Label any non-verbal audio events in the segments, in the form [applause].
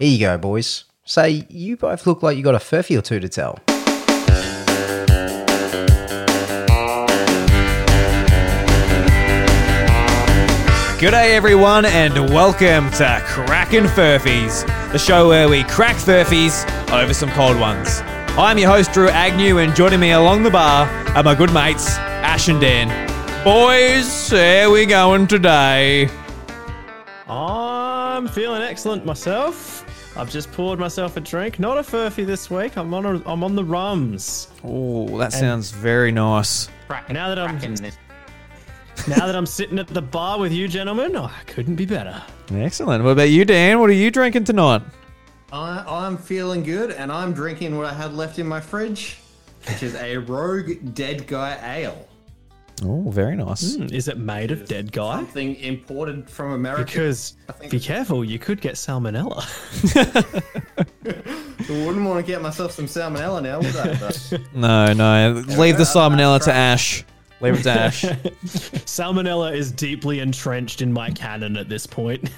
Here you go, boys. Say, you both look like you got a furphy or two to tell. G'day everyone and welcome to Crackin' Furphies, the show where we crack furphies over some cold ones. I'm your host Drew Agnew and joining me along the bar are my good mates Ash and Dan. Boys, how we going today? I'm feeling excellent myself. I've just poured myself a drink. Not a furphy this week. I'm on. A, I'm on the rums. Oh, that sounds very nice. Now that I'm [laughs] now that I'm sitting at the bar with you gentlemen, oh, I couldn't be better. Excellent. What about you, Dan? What are you drinking tonight? I, I'm feeling good, and I'm drinking what I had left in my fridge, which is a Rogue Dead Guy Ale. Oh, very nice. Hmm, Is it made of dead guy? Something imported from America. Because be careful, you could get salmonella. [laughs] I wouldn't want to get myself some salmonella now, would I? But [laughs] No, no. Leave the salmonella to Ash. Leave it to Ash. [laughs] salmonella is deeply entrenched in my canon at this point.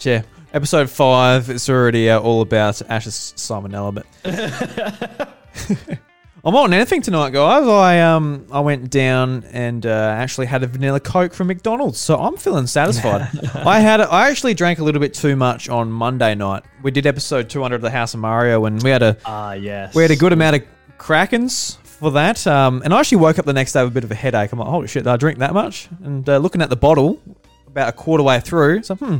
Yeah, episode five. It's already uh, all about Ash's salmonella, but I'm on anything tonight, guys. I um I went down and uh, actually had a vanilla Coke from McDonald's, so I'm feeling satisfied. [laughs] I had a, I actually drank a little bit too much on Monday night. We did episode 200 of the House of Mario, and we had a Ah, yes. we had a good amount of krakens for that. Um, and I actually woke up the next day with a bit of a headache. I'm like, holy shit, did I drink that much? And uh, looking at the bottle, about a quarter way through, so hmm,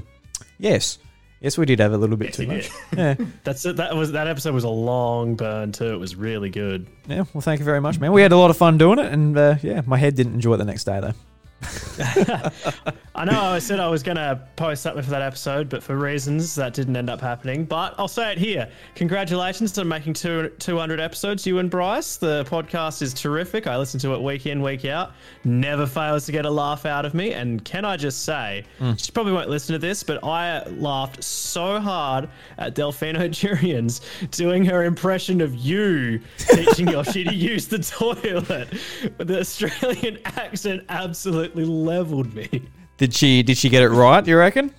yes, yes, we did have a little bit too much. Yeah, [laughs] That's it. That was that episode was a long burn too. It was really good. yeah. Well, thank you very much, man. We had a lot of fun doing it, and uh, yeah, my head didn't enjoy it the next day though. [laughs] [laughs] I know I said I was going to post something for that episode, but for reasons that didn't end up happening. But I'll say it here. Congratulations on making two, 200 episodes, you and Bryce. The podcast is terrific. I listen to it week in, week out. Never fails to get a laugh out of me. And can I just say, hmm. she probably won't listen to this, but I laughed so hard at Delphino Jurians doing her impression of you teaching Yoshi to use the toilet. [laughs] With the Australian [laughs] accent absolutely leveled me. [laughs] Did she did she get it right? You reckon?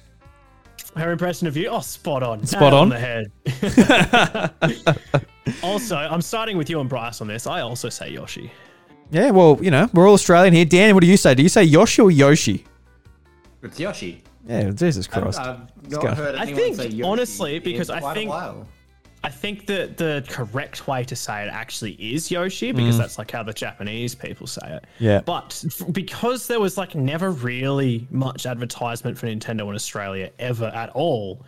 Her impression of you, oh, spot on. Spot Nail on. the head. [laughs] [laughs] also, I'm starting with you and Bryce on this. I also say Yoshi. Yeah. Well, you know, we're all Australian here. Dan, what do you say? Do you say Yoshi or Yoshi? it's Yoshi. Yeah, Jesus I've, Christ. I've not go. heard I anyone think, say Yoshi honestly, in because I quite a think- while. I think that the correct way to say it actually is Yoshi because mm. that's like how the Japanese people say it. Yeah. But f- because there was like never really much advertisement for Nintendo in Australia ever at all,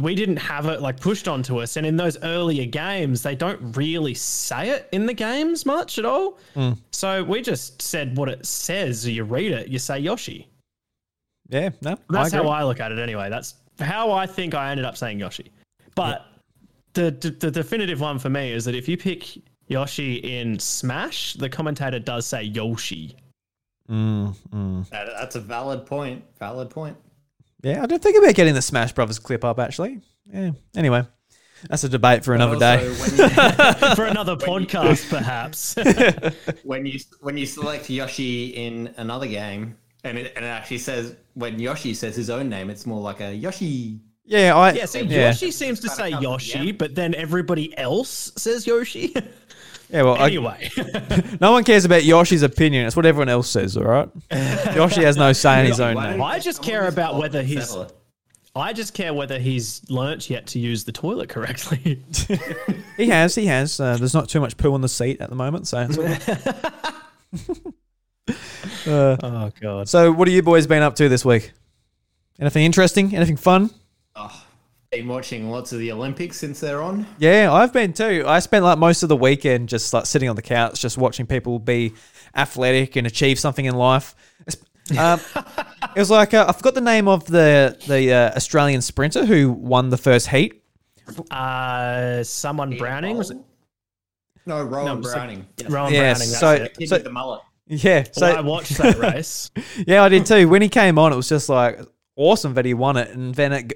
we didn't have it like pushed onto us. And in those earlier games, they don't really say it in the games much at all. Mm. So we just said what it says. You read it, you say Yoshi. yeah. No. That's I how. I look at it anyway. That's how I think I ended up saying Yoshi. But the, the the definitive one for me is that if you pick Yoshi in Smash, the commentator does say Yoshi. Mm, mm. That- that's a valid point. Valid point. Yeah, I didn't think about getting the Smash Brothers clip up actually. Yeah. Anyway, that's a debate for another day. Also, when you, [laughs] For another podcast, perhaps. [laughs] when you when you select Yoshi in another game, and it, and it actually says when Yoshi says his own name, it's more like a Yoshi. Yeah, I yeah, see, yeah. Yoshi seems to say Yoshi, yeah. but then everybody else says Yoshi. [laughs] Yeah, well, I- anyway, [laughs] no one cares about Yoshi's opinion. It's what everyone else says, all right? [laughs] Yoshi has no say in his own Why name. I just care about whether he's- settle? I just care whether he's learnt yet to use the toilet correctly. He has, he has. Uh, there's not too much poo on the seat at the moment, so. it's all- uh, oh god. so, what have you boys been up to this week? Anything interesting? Anything fun? Oh, been watching lots of the Olympics since they're on. Yeah, I've been too. I spent like most of the weekend just like sitting on the couch, just watching people be athletic and achieve something in life. Um, [laughs] it was like uh, I forgot the name of the the uh, Australian sprinter who won the first heat. Uh, someone Browning was it? No, Rohan No, so- Browning. Yes. Rohan Yes, Browning. That's so- it. So- the mullet. Yeah, so Well, I watched that [laughs] race. Yeah, I did too. When he came on, it was just like awesome that he won it, and then it, g-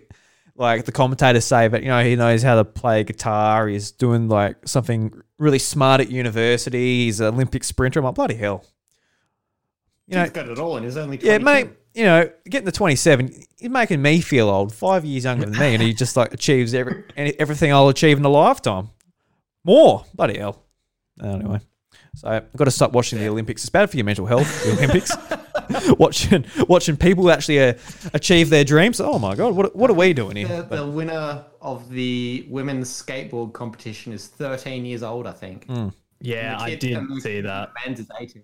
like the commentators say that you know he knows how to play guitar. He's doing like something really smart at university. He's an Olympic sprinter. I'm like bloody hell. You know, He's got it all, and he's only 22. yeah, mate. You know, getting to 27, he's making me feel old, five years younger than me, and he [laughs] just like achieves every everything I'll achieve in a lifetime. More, bloody hell. Anyway, so I've got to stop watching the Olympics. It's bad for your mental health. The Olympics, [laughs] watching watching people actually uh, achieve their dreams. Oh my god, what what are we doing here? The, But- the winner of the women's skateboard competition is 13 years old, I think. Yeah, I did and the see kid that. Men's is 18.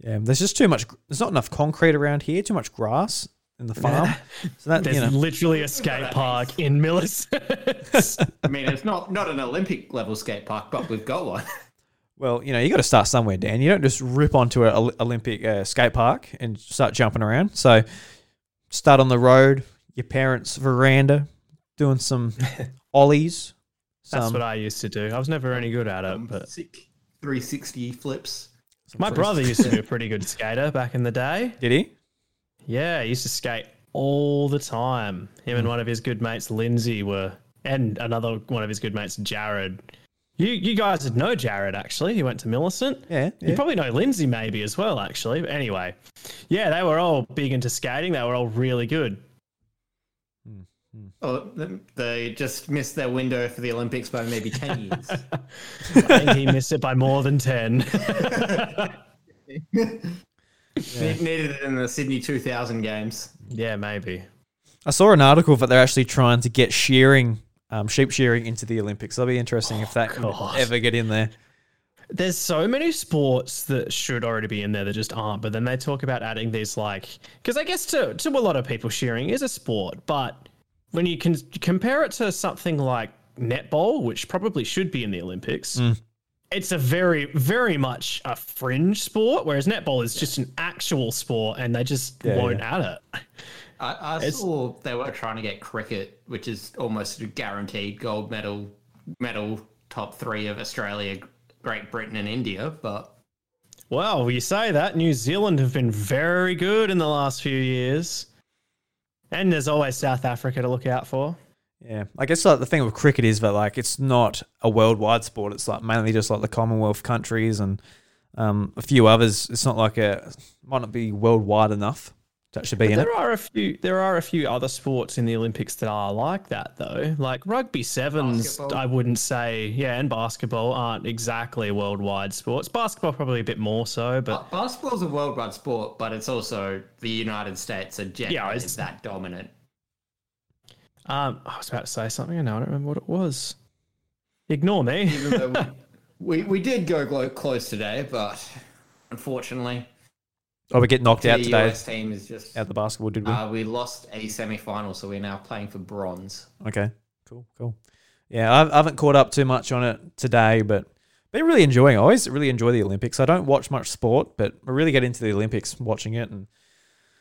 yeah, there's just too much. There's not enough concrete around here. Too much grass in the farm. So that There's you know, literally a skate park in Millicent. [laughs] I mean, it's not not an Olympic level skate park, but we've got one. [laughs] Well, you know, you got to start somewhere, Dan. You don't just rip onto an Olympic uh, skate park and start jumping around. So, start on the road, your parents' veranda, doing some [laughs] ollies. That's what I used to do. I was never any good at it, but Sick 360 flips. my brother used to be a pretty good skater back in the day. Did he? Yeah, he used to skate all the time. Him and one of his good mates, Lindsay, were, and another one of his good mates, Jared. You you guys would know Jared actually. He went to Millicent. Yeah. You probably know Lindsay maybe as well, actually. But anyway, yeah, they were all big into skating. They were all really good. Oh, th- they just missed their window for the Olympics by maybe 10 years. [laughs] I think he missed it by more than ten. [laughs] Ne- Needed it in the Sydney 2000 games. yeah, maybe. I saw an article that they're actually trying to get shearing, um, sheep shearing into the Olympics. That'll be interesting if that God. ever get in there. There's so many sports that should already be in there that just aren't. But then they talk about adding these like because I guess to to a lot of people, shearing is a sport, but when you can compare it to something like netball, which probably should be in the Olympics, it's a very very much a fringe sport. Whereas netball is just an actual sport, and they just Yeah, won't yeah. add it. I, I saw they were trying to get cricket, which is almost a guaranteed gold medal, medal top three of Australia, Great Britain, and India. But Well, you say that New Zealand have been very good in the last few years, and there's always South Africa to look out for. Yeah, I guess like the thing with cricket is that like it's not a worldwide sport. It's like mainly just like the Commonwealth countries and um, a few others. It's not like a might not be worldwide enough to actually be in it. There are a few. There are a few other sports in the Olympics that are like that, though. Like rugby sevens, Basketball. I wouldn't say. Yeah, and basketball aren't exactly worldwide sports. Basketball probably a bit more so, but ba- basketball's a worldwide sport, but it's also the United States are generally Yeah, it's- that dominant. um, I was about to say something, and now I don't remember what it was. Ignore me. Even [laughs] we, we, we did go close today, but unfortunately, Oh, we get knocked out today The US team is just out the basketball, did we? uh, we lost a semi-final, so we're now playing for bronze. okay, cool, cool. Yeah, I haven't caught up too much on it today, but been really enjoying. I always really enjoy the Olympics. I don't watch much sport, but I really get into the Olympics, watching it and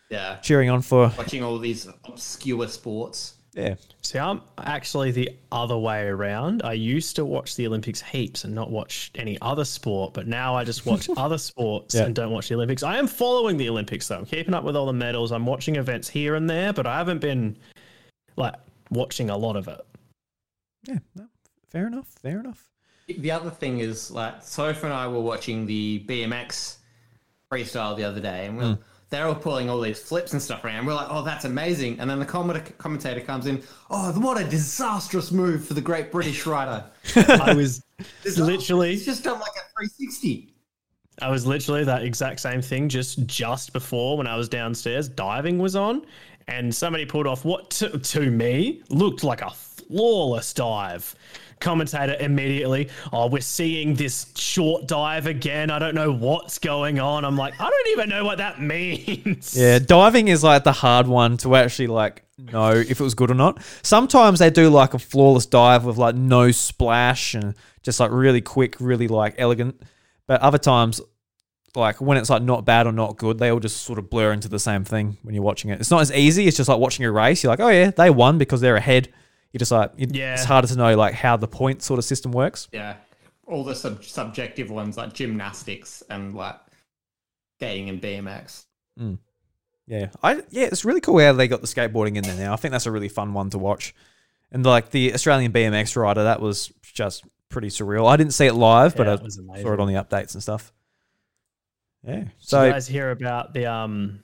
Yeah, cheering on for. watching all these obscure sports. Yeah, See, I'm actually the other way around. I used to watch the Olympics heaps and not watch any other sport, but now I just watch [laughs] other sports Yeah. and don't watch the Olympics. I am following the Olympics though. I'm keeping up with all the medals. I'm watching events here and there, but I haven't been like watching a lot of it. yeah, no, fair enough, fair enough. The other thing is, like, Soph and I were watching the BMX freestyle the other day, and we're, hmm. They're all pulling all these flips and stuff around. We're like, oh, that's amazing. And then the commentator comes in, oh, what a disastrous move for the great British rider. [laughs] I was [laughs] literally He's just done like a 360. I was literally that exact same thing just just before when I was downstairs diving was on and somebody pulled off what to, to me looked like a flawless dive. Commentator immediately, oh, we're seeing this short dive again. I don't know what's going on. I'm like, I don't even know what that [laughs] means. Yeah, diving is like the hard one to actually like know if it was good or not. Sometimes they do like a flawless dive with like no splash and just like really quick, really like elegant. But other times, like when it's like not bad or not good, they all just sort of blur into the same thing when you're watching it. It's not as easy. It's just like watching a race. You're like, oh yeah, they won because they're ahead. You just like, you, Yeah. it's harder to know like how the point sort of system works. Yeah. All the sub- subjective ones like gymnastics and like skating and BMX. Yeah, I yeah, it's really cool how they got the skateboarding in there now. I think that's a really fun one to watch. And like the Australian BMX rider, that was just pretty surreal. I didn't see it live, but Yeah, I it was saw it on the updates and stuff. Yeah. Did So you guys hear about the um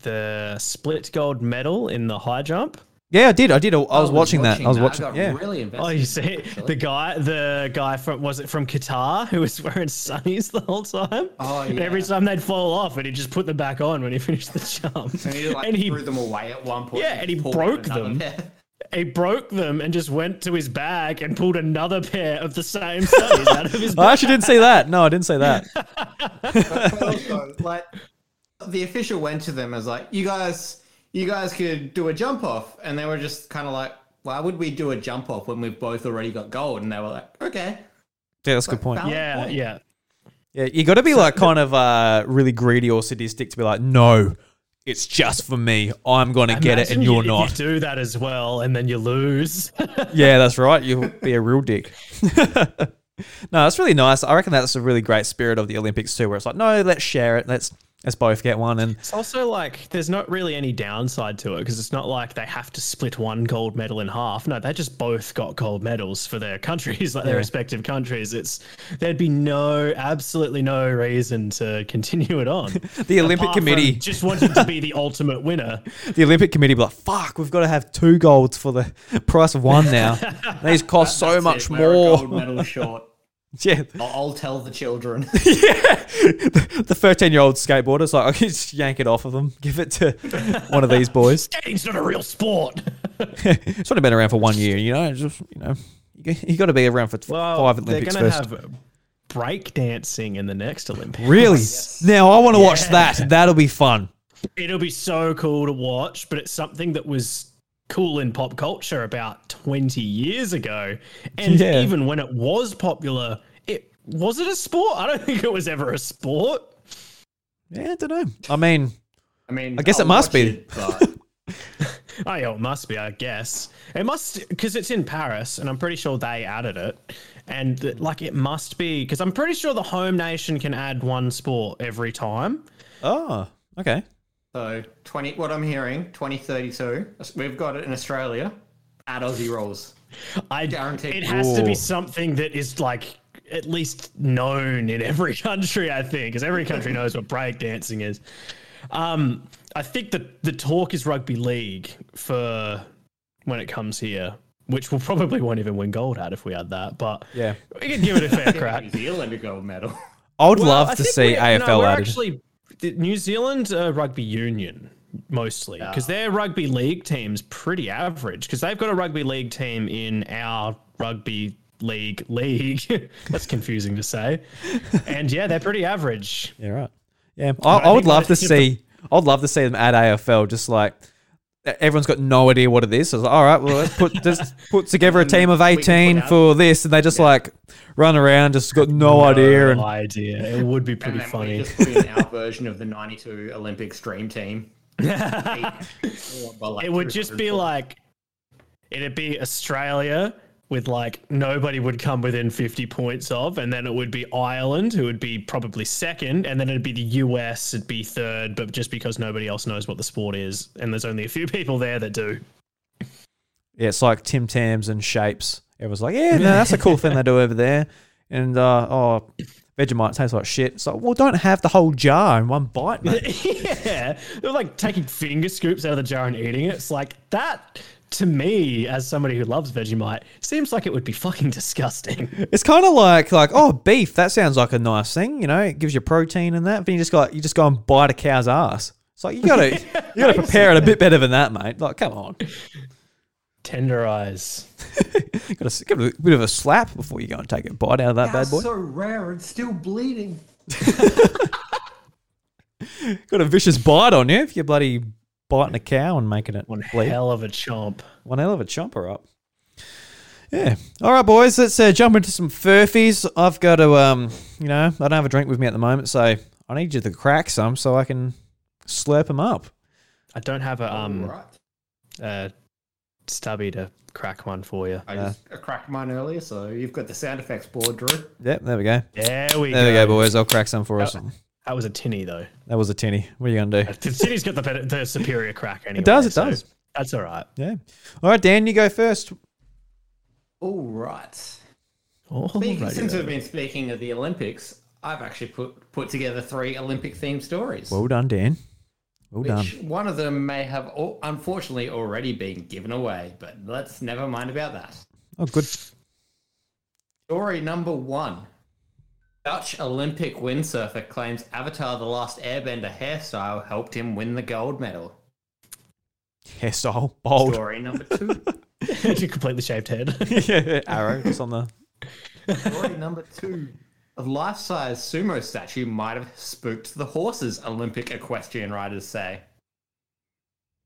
the split gold medal in the high jump. Yeah, I did. I did. I was watching, that. I was watching. got yeah. really invested. Oh, you see, actually. the guy, the guy from was it from Qatar who was wearing sunnies the whole time? Oh, And every time they'd fall off, and he just put them back on when he [laughs] finished the jump. And he like and he threw them away at one point. Yeah, and he broke another them. pair. he broke them and just went to his bag and pulled another pair of the same sunnies out of his bag. [laughs] I actually didn't see that. No, I didn't see that. [laughs] Also, like the official went to them as like, you guys, you guys could do a jump off, and they were just kind of like, why would we do a jump off when we've both already got gold? And they were like, okay, Yeah, that's a good point. Yeah, point. yeah. Yeah, you got to be like kind of uh, really greedy or sadistic to be like, no, it's just for me. I'm gonna get it, and you're you, not. You do that as well, and then you lose. [laughs] Yeah, that's right. You'll be a real dick. [laughs] no, that's really nice. I reckon that's a really great spirit of the Olympics too, where it's like, no, let's share it. Let's let's both get one. And It's also like there's not really any downside to it because it's not like they have to split one gold medal in half. No, they just both got gold medals for their countries, [laughs] like their respective countries. It's there'd be no, absolutely no reason to continue it on. [laughs] the Olympic Apart from Committee, just wanted to be the ultimate winner. [laughs] the Olympic Committee, be like, fuck, we've got to have two golds for the price of one now. These cost so much it, we're a more. Gold medal short. [laughs] Yeah, I'll, I'll tell the children. [laughs] yeah. [laughs] The thirteen-year-old skateboarder's like, I can just yank it off of them, give it to one of these boys. Skating's not a real sport. it's only been around for one year, you know. Just you know, you, you got to be around for t- Well, five they're Olympics going to first. have break dancing in the next Olympics. Really? Now I want to watch that. That'll be fun. It'll be so cool to watch, but it's something that was cool in pop culture about 20 years ago. And Yeah. even when it was popular, it was it a sport? I don't [laughs] think it was ever a sport. Yeah, I don't know. I mean, I mean, I guess it I'll must be. it, but [laughs] Oh, yeah, it must be, I guess. It must, because it's in Paris, and I'm pretty sure they added it. And th- like, it must be, because I'm pretty sure the home nation can add one sport every time. oh, okay. So twenty. What I'm hearing, twenty thirty two. We've got it in Australia. At Aussie rolls. I guarantee It has to be something that is like at least known in every [laughs] country, I think, because every country [laughs] knows what breakdancing is. Um, I think that the talk is rugby league for when it comes here, which we'll probably won't even win gold at if we had that, but Yeah. we can give it a fair [laughs] crack. New Zealand a gold medal. I would Well, love I to see we're- AFL no, added. Actually, the New Zealand uh, rugby union mostly because their rugby league team's pretty average because they've got a rugby league team in our rugby league league. [laughs] That's confusing to say, and yeah, they're pretty average. yeah, right. Yeah, I, I would love to see. I'd love to see them at AFL. Just like everyone's got no idea what it is. So it's like, all right, well, let's put just put together a team of We can put eighteen for this, and they just like run around, just got no, idea. And idea. It would be pretty and then funny. we just put in our version of the '92 Olympic Dream Team. [laughs] it would just be like it'd be Australia with like nobody would come within 50 points of and then it would be Ireland who would be probably second and then it'd be the US it'd be third but just because nobody else knows what the sport is and there's only a few people there that do Yeah, it's like Tim Tams and shapes. Everyone's like, yeah, no, that's a cool thing they do over there. [laughs] And uh, oh, Vegemite tastes like shit. So, well, don't have the whole jar in one bite, mate. [laughs] yeah they're like taking finger scoops out of the jar and eating it it's like that to me as somebody who loves Vegemite seems like it would be fucking disgusting It's kind of like like oh, beef. That sounds like a nice thing. You know, it gives you protein and that. But you just got you just go and bite a cow's ass. It's like you gotta [laughs] you gotta prepare it a bit better than that, mate. Like, come on, tenderize [laughs] gotta give it a bit of a slap before you go and take a bite out of that bad boy. so rare and still bleeding. [laughs] got a vicious bite on you if you're bloody biting a cow and making it one bleed. hell of a chomp One hell of a chomper up. Yeah. All right, boys. Let's uh, jump into some furphies. I've got to, um, you know, I don't have a drink with me at the moment, so I need you to crack some so I can slurp them up. I don't have a um right. uh stubby to crack one for you. I just cracked mine earlier, so you've got the sound effects board, Drew. Yep. There we go. There we There we go. go, boys. I'll crack some for us. That was a tinny though. That was a tinny. What are you gonna do? The tinny's got the better, the superior crack anyway. It does. It so does. That's all right. Yeah. All right, Dan, you go first. All right. Oh, Speaking, righty since we've been speaking of the Olympics, I've actually put put together three Olympic themed stories. Well done, Dan. Well done. one of them may have al- unfortunately already been given away, but let's never mind about that. Oh, good. Story number one. Dutch Olympic windsurfer claims Avatar The Last Airbender hairstyle helped him win the gold medal. Hairstyle, bold. Story number two. [laughs] [laughs] completely shaved head. [laughs] yeah, arrow just on the. Story number two. A life size sumo statue might have spooked the horses, Olympic equestrian riders say.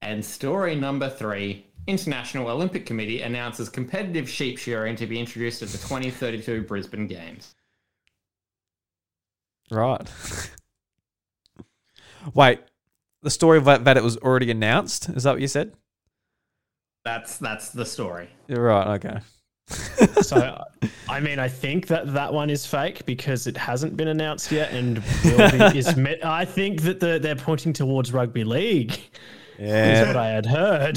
And story number three International Olympic Committee announces competitive sheep shearing to be introduced at the 2032 Brisbane Games. Right. Wait, the story of that, that it was already announced. Is that what you said? That's that's the story. You're right. Okay. so, I mean, I think that that one is fake because it hasn't been announced yet, and will be, [laughs] is me- I think that the, they're pointing towards rugby league. Is Yeah. what I had heard.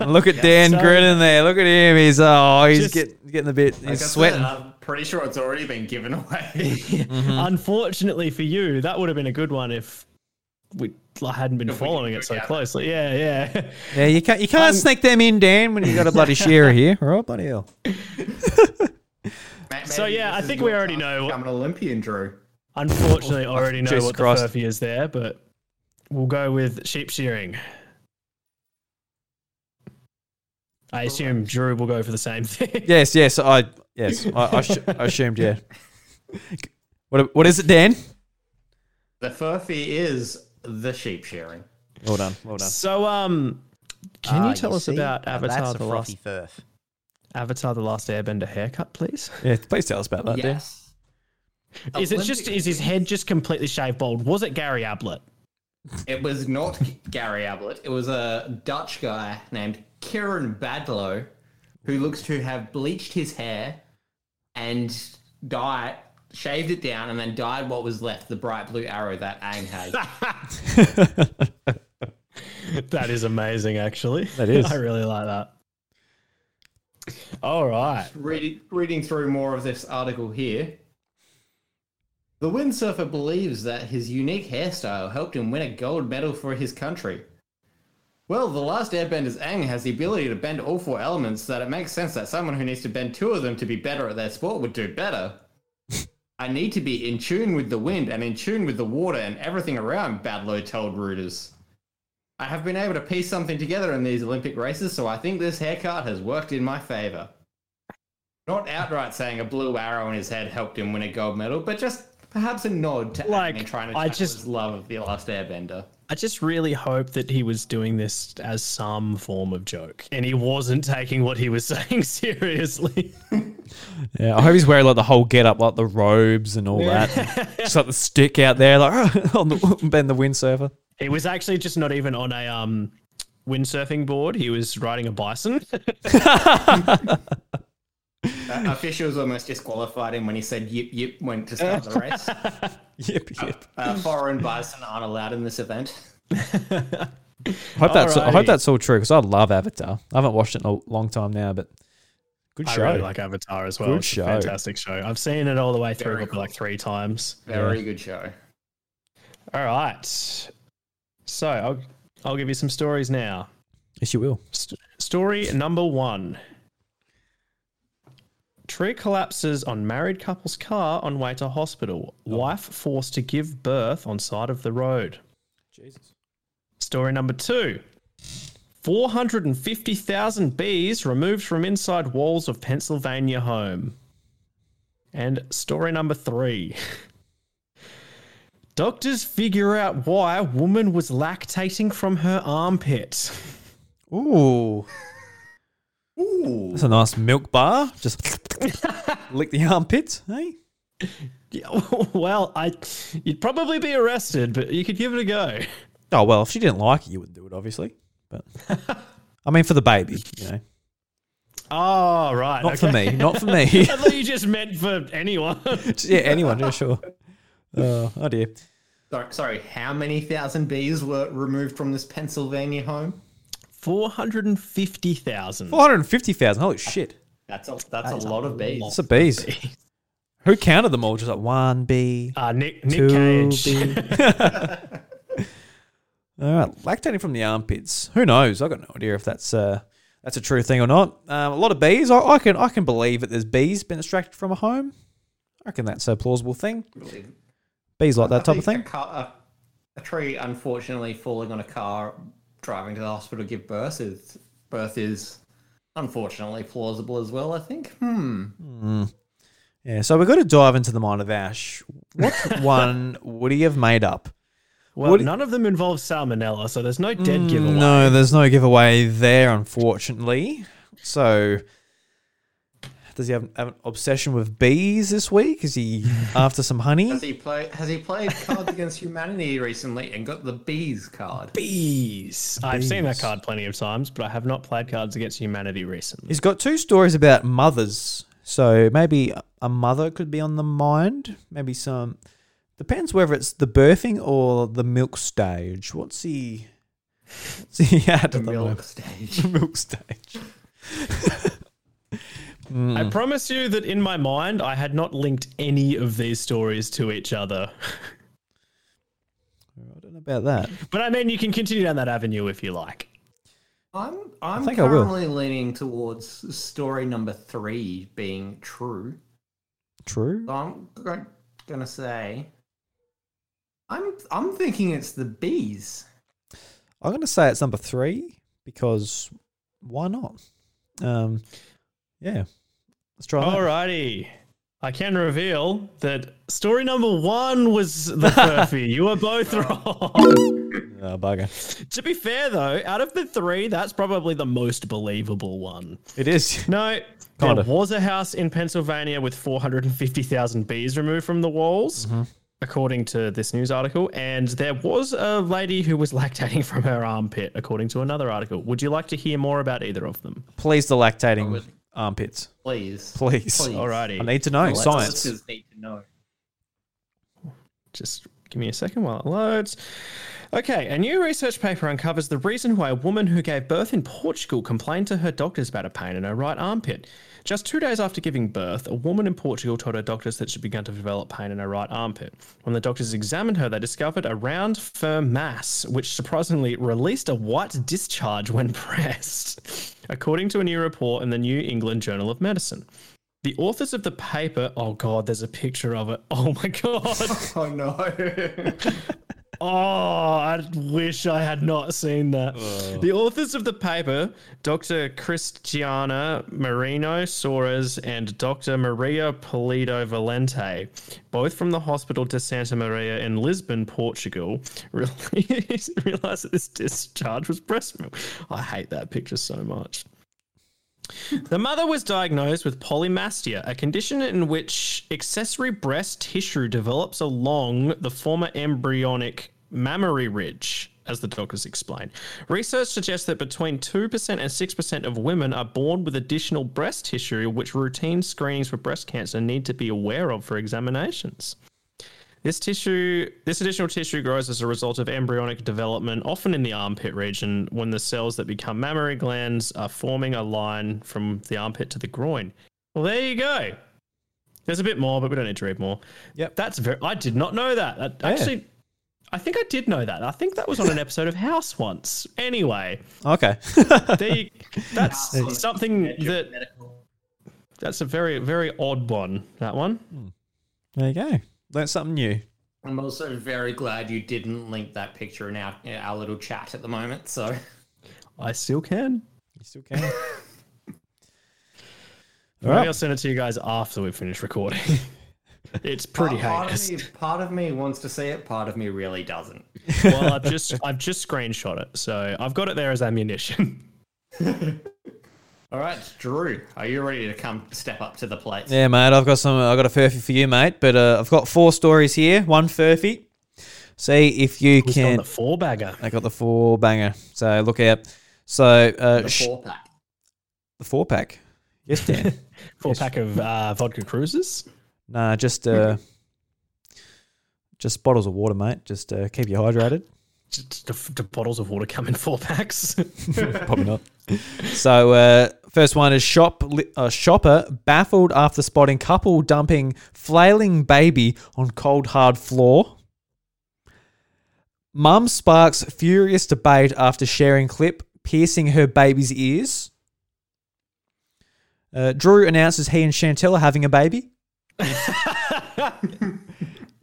[laughs] Look at Dan so- grinning there. Look at him. He's oh, he's Just- get, getting a bit. Like I He's said, sweating. I'm pretty sure it's already been given away. [laughs] Unfortunately for you, that would have been a good one if we hadn't been If following it so gather. closely. Yeah, yeah. [laughs] Yeah, you can't you can't Um, sneak them in, Dan, when you've got a bloody shearer here. All right, bloody hell. Ma- So, yeah, I think we already know. I'm an Olympian, Drew. Unfortunately, I already know Jesus what Christ. the furphy is there, but we'll go with sheep shearing. I assume Drew will go for the same thing. [laughs] Yes, yes, I yes, I, I, sh- I assumed, yeah. What what is it, Dan? The furphy is the sheep shearing. Well done, well done. So, um, can Ah, you tell us see? about Now Avatar: That's a The frothy Last firth. Avatar: The Last Airbender haircut, please? Yeah, please tell us about that, Dan. Yes. Is it just is his head just completely shaved bald? Was it Gary Ablett? It was not Gary Ablett. It was a Dutch guy named Kiran Badloe who looks to have bleached his hair and dyed, shaved it down, and then dyed what was left, the bright blue arrow that Aang had. [laughs] That is amazing, actually. That is. [laughs] I really like that. All right. reading, reading through more of this article here. The windsurfer believes that his unique hairstyle helped him win a gold medal for his country. Well, the last Airbender's Aang has the ability to bend all four elements, so that it makes sense that someone who needs to bend two of them to be better at their sport would do better. [laughs] I need to be in tune with the wind and in tune with the water and everything around, Badloe told Reuters. I have been able to piece something together in these Olympic races, so I think this haircut has worked in my favor. Not outright saying a blue arrow in his head helped him win a gold medal, but just perhaps a nod to Like, like, trying to I just- his love of the last Airbender. I just really hope that he was doing this as some form of joke and he wasn't taking what he was [laughs] saying seriously. [laughs] Yeah, I hope he's wearing like the whole get up, like the robes and all that. [laughs] Just like the stick out there, like on the Ben the windsurfer. he was actually just not even on a um windsurfing board. He was riding a bison. Uh, officials almost disqualified him when he said yip yip when to start the race. Yep, yep. Uh, foreign bison aren't allowed in this event. I hope that's I hope that's all true because I love Avatar. I haven't watched it in a long time now, but good I show. really like Avatar as well. Good it's show. a fantastic show. I've seen it all the way through Very probably like three times. Very good show. All right. So I'll I'll give you some stories now. yes, you will. St- story number one. Tree collapses on married couple's car on way to hospital. Oh. Wife forced to give birth on side of the road. Jesus. Story number two. 450,000 bees removed from inside walls of Pennsylvania home. And story number three. [laughs] Doctors figure out why woman was lactating from her armpit. Ooh, [laughs] Ooh. that's a nice milk bar. Just [laughs] lick the armpits, hey? Yeah, [laughs] well, I you'd probably be arrested, but you could give it a go. Oh well, if she didn't like it, you wouldn't do it, obviously. But [laughs] I mean, for the baby, you know, Oh, right. not for me, not for me. I thought you just meant for anyone. yeah, anyone, yeah, sure. Uh, oh dear. Sorry, sorry, how many thousand bees were removed from this Pennsylvania home? 450,000. Four hundred and fifty thousand. Holy shit! That's a that's a lot of bees. It's a [laughs] bees. Who counted them all? Just like one bee, Uh, Nick, Nick two Cage. bee. [laughs] [laughs] All right, lactating from the armpits. Who knows? I got no idea if that's uh, that's a true thing or not. Um, a lot of bees. I, I can I can believe that there's bees been extracted from a home. I reckon that's a plausible thing. Bees like that I type of thing. A, car, a, a tree, unfortunately, falling on a car, driving to the hospital to give birth is birth is unfortunately plausible as well. I think. Hmm. Yeah, so we're going to dive into the mind of Ash. What [laughs] one would he have made up? Well, What- none of them involve salmonella, so there's no dead giveaway. Mm, No, there's no giveaway there, unfortunately. So, does he have, have an obsession with bees this week? Is he [laughs] after some honey? Has he played? Has he played Cards Against Humanity recently and got the bees card? Bees. I've seen that card plenty of times, but I have not played Cards Against Humanity recently. He's got two stories about mothers. So maybe a mother could be on the mind. Maybe some. Depends whether it's the birthing or the milk stage. What's he? What's he [laughs] at The the milk moment? stage. [laughs] milk stage. Hmm. I promise you that in my mind, I had not linked any of these stories to each other. [laughs] I don't know about that. But I mean, you can continue down that avenue if you like. I'm I'm think I will. currently leaning towards story number three being true. True. So I'm go- gonna say I'm I'm thinking it's the bees. I'm going to say it's number three because why not? Um, yeah, let's try. Alrighty. I can reveal that story number one was the furphy. [laughs] you were both wrong. Oh, bugger. to be fair, though, out of the three, that's probably the most believable one. It is. No, Kinda. there was a house in Pennsylvania with 450,000 bees removed from the walls, Mm-hmm. according to this news article. And there was a lady who was [laughs] lactating from her armpit, according to another article. Would you like to hear more about either of them? Please, the lactating would. Armpits. Please. Please. Please. Alrighty. I need to know Let's- science. listeners need to know. Just give me a second while it loads. Okay, a new research paper uncovers the reason why a woman who gave birth in Portugal complained to her doctors about a pain in her right armpit. Just two days after giving birth, a woman in Portugal told her doctors that she'd begun to develop pain in her right armpit. When the doctors examined her, they discovered a round, firm mass, which surprisingly released a white discharge when [laughs] pressed, according to a new report in the New England Journal of Medicine. The authors of the paper, oh god, there's a picture of it. [laughs] Oh my god. [laughs] Oh no. Oh, I wish I had not seen that. Oh. The authors of the paper, Dr. Cristiana Marino Soares and Dr. Maria Polido Valente, both from the Hospital de Santa Maria in Lisbon, Portugal, [laughs] realized realized that this discharge was breast milk. I hate that picture so much. The mother was diagnosed with polymastia, a condition in which accessory breast tissue develops along the former embryonic mammary ridge, as the doctors explained. Research suggests that between 2% and 6% of women are born with additional breast tissue, which routine screenings for breast cancer need to be aware of for examinations. This tissue, this additional tissue grows as a result of embryonic development, often in the armpit region, when the cells that become mammary glands are forming a line from the armpit to the groin. Well, there you go. There's a bit more, but we don't need to read more. Yep. That's very. I did not know that. That- Yeah. Actually, I think I did know that. I think that was on an episode of House once. Anyway, Okay. [laughs] there you, that's House. something that medical. that's a very very odd one. That one. Hmm. there you go. Learned something new. I'm also very glad you didn't link that picture in our in our little chat at the moment. So I still can. You still can. [laughs] Maybe. I'll send it to you guys after we finish recording. [laughs] it's pretty part, heinous. Of me, part of me wants to see it. Part of me really doesn't. [laughs] well, I've just I've just screenshot it, so I've got it there as ammunition. All right, Drew, are you ready to come step up to the plate? Yeah, mate. I've got some. I've got a furphy for you, mate. But uh, I've got four stories here. One furphy. See if you Who's got can. the four bagger? I got the four banger. So look out. So uh, The sh- four pack. the four pack. Yes, Dan. [laughs] Four pack of uh, vodka cruises. nah, just uh, just bottles of water, mate. Just uh, keep you hydrated. The, the bottles of water come in four packs. [laughs] Probably not. So uh, first one is shop uh, shopper baffled after spotting couple dumping flailing baby on cold hard floor. Mum sparks furious debate after sharing clip piercing her baby's ears. Uh, Drew announces he and Chantel are having a baby. [laughs]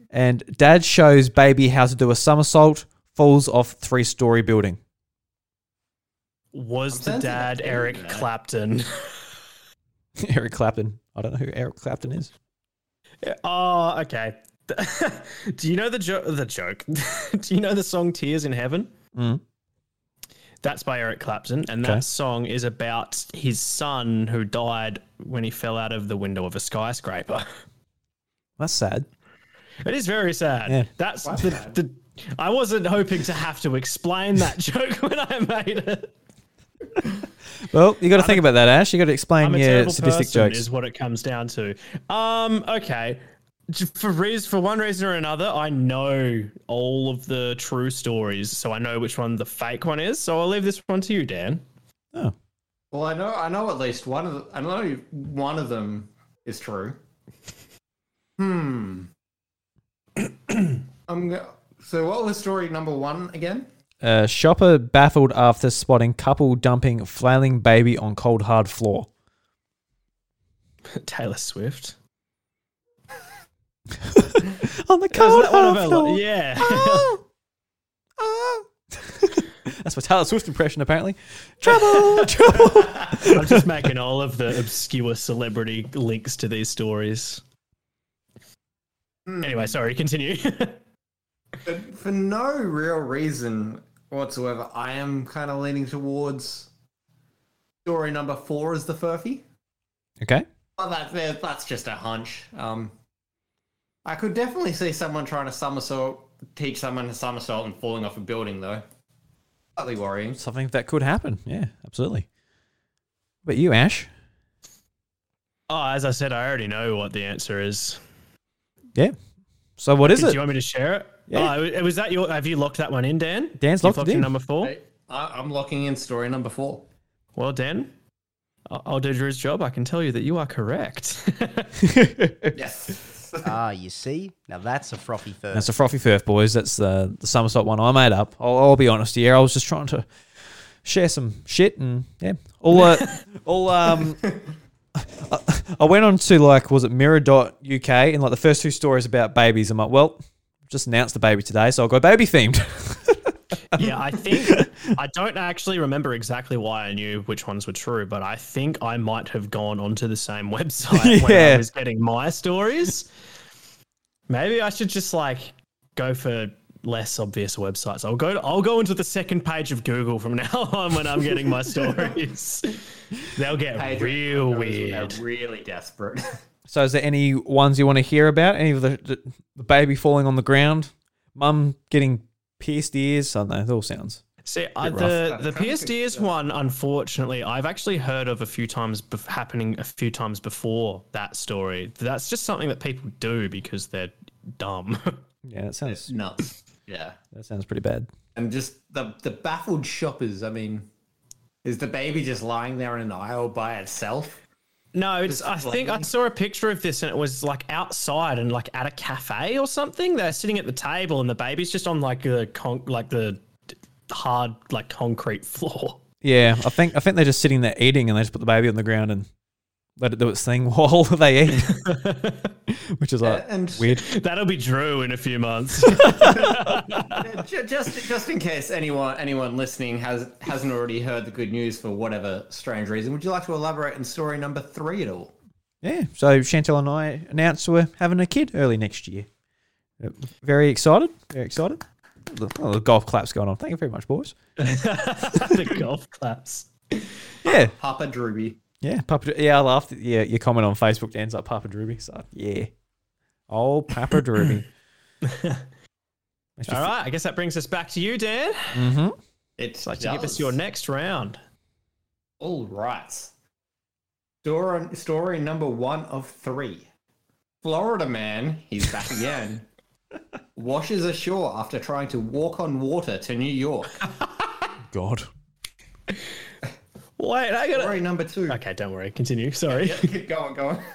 and dad shows baby how to do a somersault, falls off three story building. Was I'm the dad Eric there. Clapton? [laughs] [laughs] Eric Clapton. I don't know who Eric Clapton is. oh, okay. [laughs] Do you know the joke? The joke. Do you know the song "Tears in Heaven"? Mm. That's by Eric Clapton, and Okay. that song is about his son who died when he fell out of the window of a skyscraper. That's sad. It is very sad. Yeah. That's the, the. I wasn't hoping to have to explain that [laughs] joke when I made it. Well, you got to think about that, Ash. You got to explain I'm your terrible sadistic person, jokes. is what it comes down to. Um, okay. For reason, for one reason or another, I know all of the true stories, so I know which one the fake one is. So I'll leave this one to you, Dan. Oh, Well, I know I know at least one of the, I know one of them is true. Hmm. [coughs] I'm go- so what was story number one again? uh, shopper baffled after spotting couple dumping flailing baby on cold hard floor. [laughs] Taylor Swift. [laughs] on the cold that one of hard her- floor. yeah. Ah, [laughs] ah. That's my Taylor Swift impression, apparently. Trouble, trouble. I'm just making all of the obscure celebrity links to these stories. Hmm. Anyway, sorry, continue. For, for no real reason whatsoever, I am kind of leaning towards story number four as the furphy. Okay. Well, that, that- that's just a hunch. Um, I could definitely see someone trying to somersault, teach someone to somersault and falling off a building, though. Slightly worrying. Something that could happen. Yeah, absolutely. But you, Ash? oh, as I said, I already know what the answer is. Yeah. So what is it? Do you want me to share it? Yeah. Oh, it was that your? Have you locked that one in, Dan? Dan's You've locked it in in. number four. Hey, I, I'm locking in story number four. Well, Dan, I- I'll do Drew's job. I can tell you that you are correct. [laughs] Yes. Ah, you see? Now that's a frothy first. That's a frothy furf, boys. That's the the somersault one I made up. I'll, I'll be honest here. I was just trying to share some shit and yeah. All uh, [laughs] all um. I- I went on to like was it mirror.uk and like the first two stories about babies. I'm like, well, just announced the baby today, so I'll go baby themed. [laughs] yeah, I think [laughs] I don't actually remember exactly why I knew which ones were true, but I think I might have gone onto the same [laughs] website when I was getting my stories. Maybe I should just like go for less obvious websites. I'll go. I'll go into the second page of Google from now on when I'm getting my stories. They'll get Page real of photos when weird. Really desperate. So is there any ones you want to hear about? Any of the, the, the baby falling on the ground, mum getting pierced ears? I don't know. It all sounds. See, Bit the rough. the PSD one, unfortunately, I've actually heard of a few times bef- happening a few times before that story. That's just something that people do because they're dumb. [laughs] Yeah, that sounds Nuts. Yeah. that sounds pretty bad. And just the the baffled shoppers. I mean, is the baby just lying there in an aisle by itself? No, it's. I think I saw a picture of this and it was like outside and like at a cafe or something. They're sitting at the table and the baby's just on like the con- like the hard like concrete floor. Yeah, I think I think they're just sitting there eating, and they just put the baby on the ground and let it do its thing while they eat, [laughs] which is like and weird. That'll be Drew in a few months. [laughs] just just in case anyone anyone listening has hasn't already heard the good news for whatever strange reason, would you like to elaborate on story number three at all? Yeah, so Chantel and I announced we're having a kid early next year. Very excited. Very excited. The, oh, the golf claps going on. Thank you very much, boys. [laughs] the golf claps. Yeah, Papa Drooby. Yeah, Papa. Yeah, I laughed. At, yeah, your comment on Facebook ends up Papa Drooby. So yeah, oh Papa [coughs] Drooby. All right, I guess that brings us back to you, Dan. Mm-hmm. It's Like to give us your next round. All right. Story, story number one of three. Florida man, he's back [laughs] again, washes ashore after trying to walk on water to New York. God. Wait, I got Story number two. Okay, don't worry. Continue. Sorry. Yeah, keep going, go on. [laughs]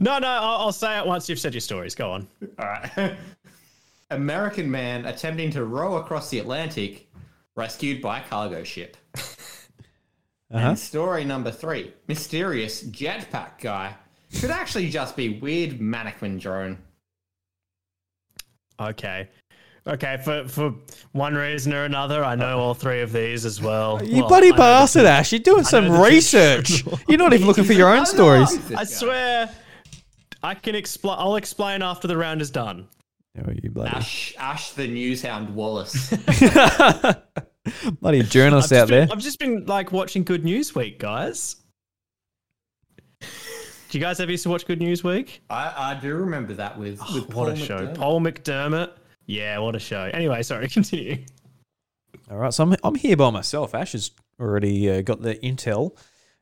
No, no, I'll, I'll say it once you've said your stories. Go on. All right. [laughs] American man attempting to row across the Atlantic, rescued by cargo ship. [laughs] Uh-huh. And story number three mysterious jetpack guy. Could actually just be weird mannequin drone. Okay. Okay, for for one reason or another, I know all three of these as well. You Well, bloody I the bastard, Ash. You're doing some know the two- research. You're not even looking for your own [laughs] stories. I swear, I can explain. I'll explain after the round is done. Oh, you bloody, Ash, Ash the Newshound Wallace. [laughs] [laughs] bloody I've journalists out there. been, I've just been like watching Good News Week, guys. Do you guys ever used to watch Good News Week? I, I do remember that with, oh, with what Paul a show! McDermott. Paul McDermott. Yeah, what a show. Anyway, sorry, [laughs] continue. All right, so I'm, I'm here by myself. Ash has already uh, got the intel,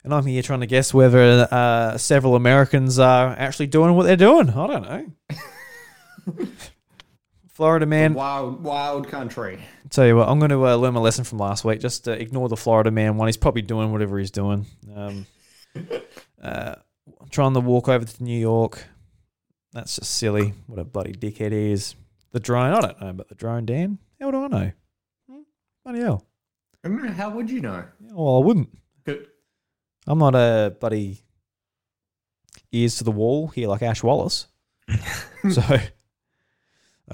and I'm here trying to guess whether uh, several Americans are actually doing what they're doing. I don't know. [laughs] Florida man, Wild, wild country. tell you what, I'm going to uh, learn my lesson from last week. Just uh, ignore the Florida man one. He's probably doing whatever he's doing. Um, [laughs] uh, trying to walk over to New York. That's just silly. What a bloody dickhead he is. The drone, I don't know about the drone, Dan. How would I know? Hmm? Bloody hell. How would you know? Yeah, Well, I wouldn't. Good. I'm not a buddy ears to the wall here like Ash Wallace. [laughs] so, all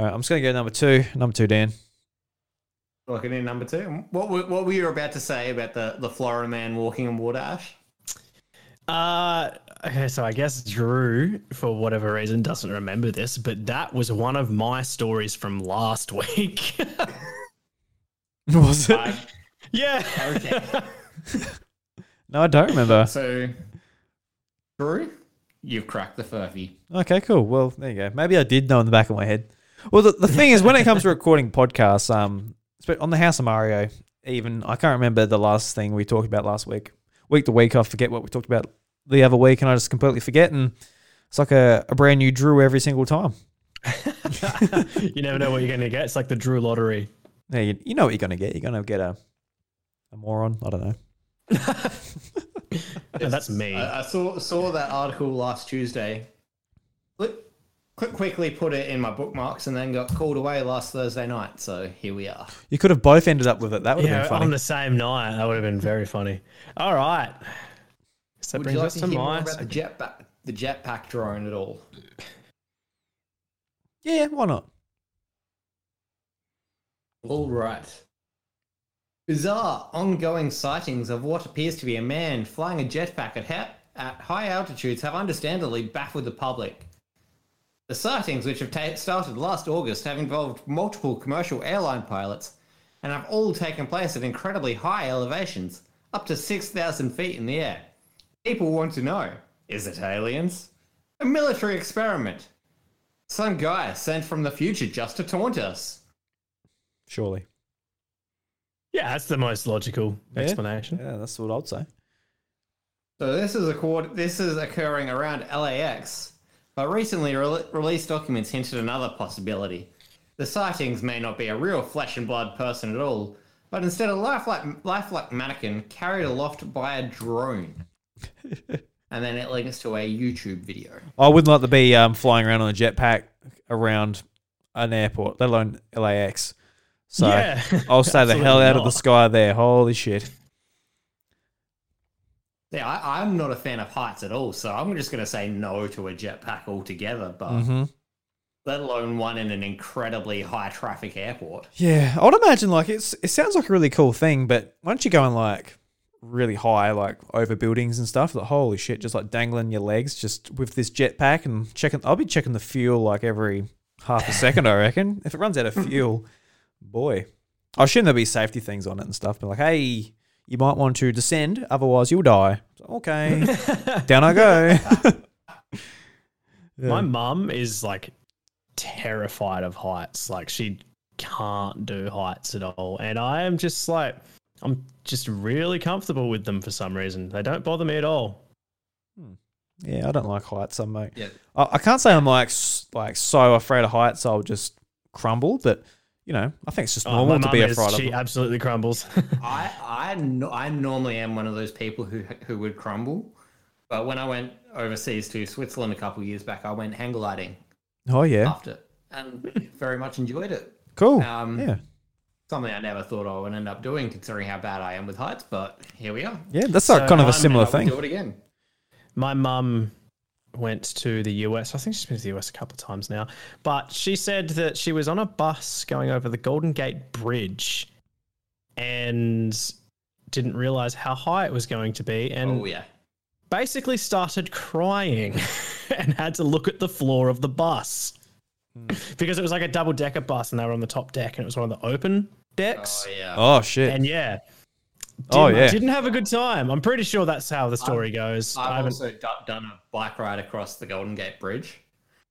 right, I'm just going to go number two. Number two, Dan. Looking in number two. What were, what were you about to say about the, the Florida man walking on water, Ash? Uh, okay, so I guess Drew, for whatever reason, doesn't remember this, but that was one of my stories from last week. [laughs] Was it? I, yeah. okay. No, I don't remember. So, Drew, you've cracked the furphy. Okay, cool. Well, there you go. Maybe I did know in the back of my head. Well, the, the thing is, when it comes to recording podcasts, um, spe- on the House of Mario, even I can't remember the last thing we talked about last week. Week to week, I forget what we talked about the other week, and I just completely forget. And it's like a, a brand new Drew every single time. [laughs] you never know what you're going to get. It's like the Drew lottery. Yeah, you, you know what you're gonna get. You're gonna get a a moron. I don't know. [laughs] No, that's me. I, I saw saw that article last Tuesday. Quick, quick, quickly put it in my bookmarks and then got called away last Thursday night. So here we are. You could have both ended up with it. That would have been funny. on the same night. That would have been very funny. All right. So that Would brings you like us to to hear more about the jetpack, the jetpack drone at all? yeah, why not? All right. Bizarre ongoing sightings of what appears to be a man flying a jetpack at, ha- at high altitudes have understandably baffled the public. The sightings, which have ta- started last August, have involved multiple commercial airline pilots and have all taken place at incredibly high elevations, up to 6,000 feet in the air. People want to know is it aliens? A military experiment? Some guy sent from the future just to taunt us? Surely. Yeah, that's the most logical Yeah. explanation. Yeah, that's what I'd say. So this is a this is occurring around LAX, but recently re- released documents hinted another possibility. The sightings may not be a real flesh and blood person at all, but instead a lifelike lifelike mannequin carried aloft by a drone. [laughs] and then it links to a YouTube video. I wouldn't like to be um, flying around on a jetpack around an airport, let alone LAX. So Yeah, I'll stay [laughs] the hell out of the sky there. Holy shit. Yeah, I, I'm not a fan of heights at all, so I'm just going to say no to a jetpack altogether. But hmm let alone one in an incredibly high traffic airport. Yeah, I would imagine like it's it sounds like a really cool thing, but once you go and like really high, like over buildings and stuff, like holy shit, just like dangling your legs just with this jetpack and checking. I'll be checking the fuel like every half a second, I reckon. [laughs] If it runs out of fuel, boy, I assume there'll be safety things on it and stuff. But like, hey, you might want to descend, otherwise you'll die. So, okay, [laughs] down I go. [laughs] My mum is like terrified of heights. Like she can't do heights at all. And I am just like I'm just really comfortable with them for some reason. They don't bother me at all. Yeah, I don't like heights. I'm like, Yeah. I, I can't say I'm like like so afraid of heights. I'll just crumble, but you know, I think it's just Oh, normal my to be mum is- afraid of. She them. absolutely crumbles. [laughs] I I no, I normally am one of those people who who would crumble, but when I went overseas to Switzerland a couple of years back, I went hang gliding Oh yeah, after, and very much enjoyed it. Cool. Um, yeah. Something I never thought I would end up doing, considering how bad I am with heights. But here we are. Yeah, that's So kind of a I'm- similar thing. do it again. My mum went to the US. I think she's been to the US a couple of times now. But she said that she was on a bus going over the Golden Gate Bridge and didn't realize how high it was going to be and Oh yeah. basically started crying [laughs] and had to look at the floor of the bus. Hmm. Because it was like a double decker bus and they were on the top deck and it was one of the open decks. Oh yeah. Oh shit. And yeah. Oh, didn't- yeah. Didn't have a good time. I'm pretty sure that's how the story goes. I I've also do- done a bike ride across the Golden Gate Bridge.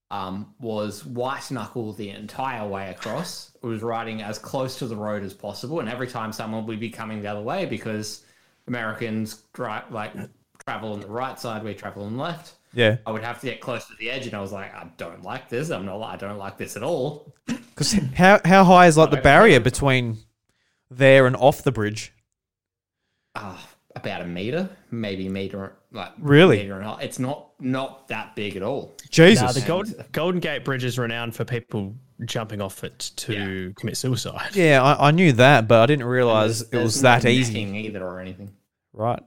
Um, was white knuckle the entire way across. It was riding as close to the road as possible, and every time someone would be coming the other way because Americans drive like travel on the right side, we travel on the left. yeah. I would have to get close to the edge, and I was like, I don't like this. I'm not. I don't like this at all. Because how how high is like the barrier between there and off the bridge? Ah, about a meter, maybe meter, like Really? meter and a half. It's not not that big at all. Jesus. Now, the Golden, Golden Gate Bridge is renowned for people jumping off it to commit suicide. yeah, I, I knew that, but I didn't realize There's- it was there's that easy. either or anything. Right.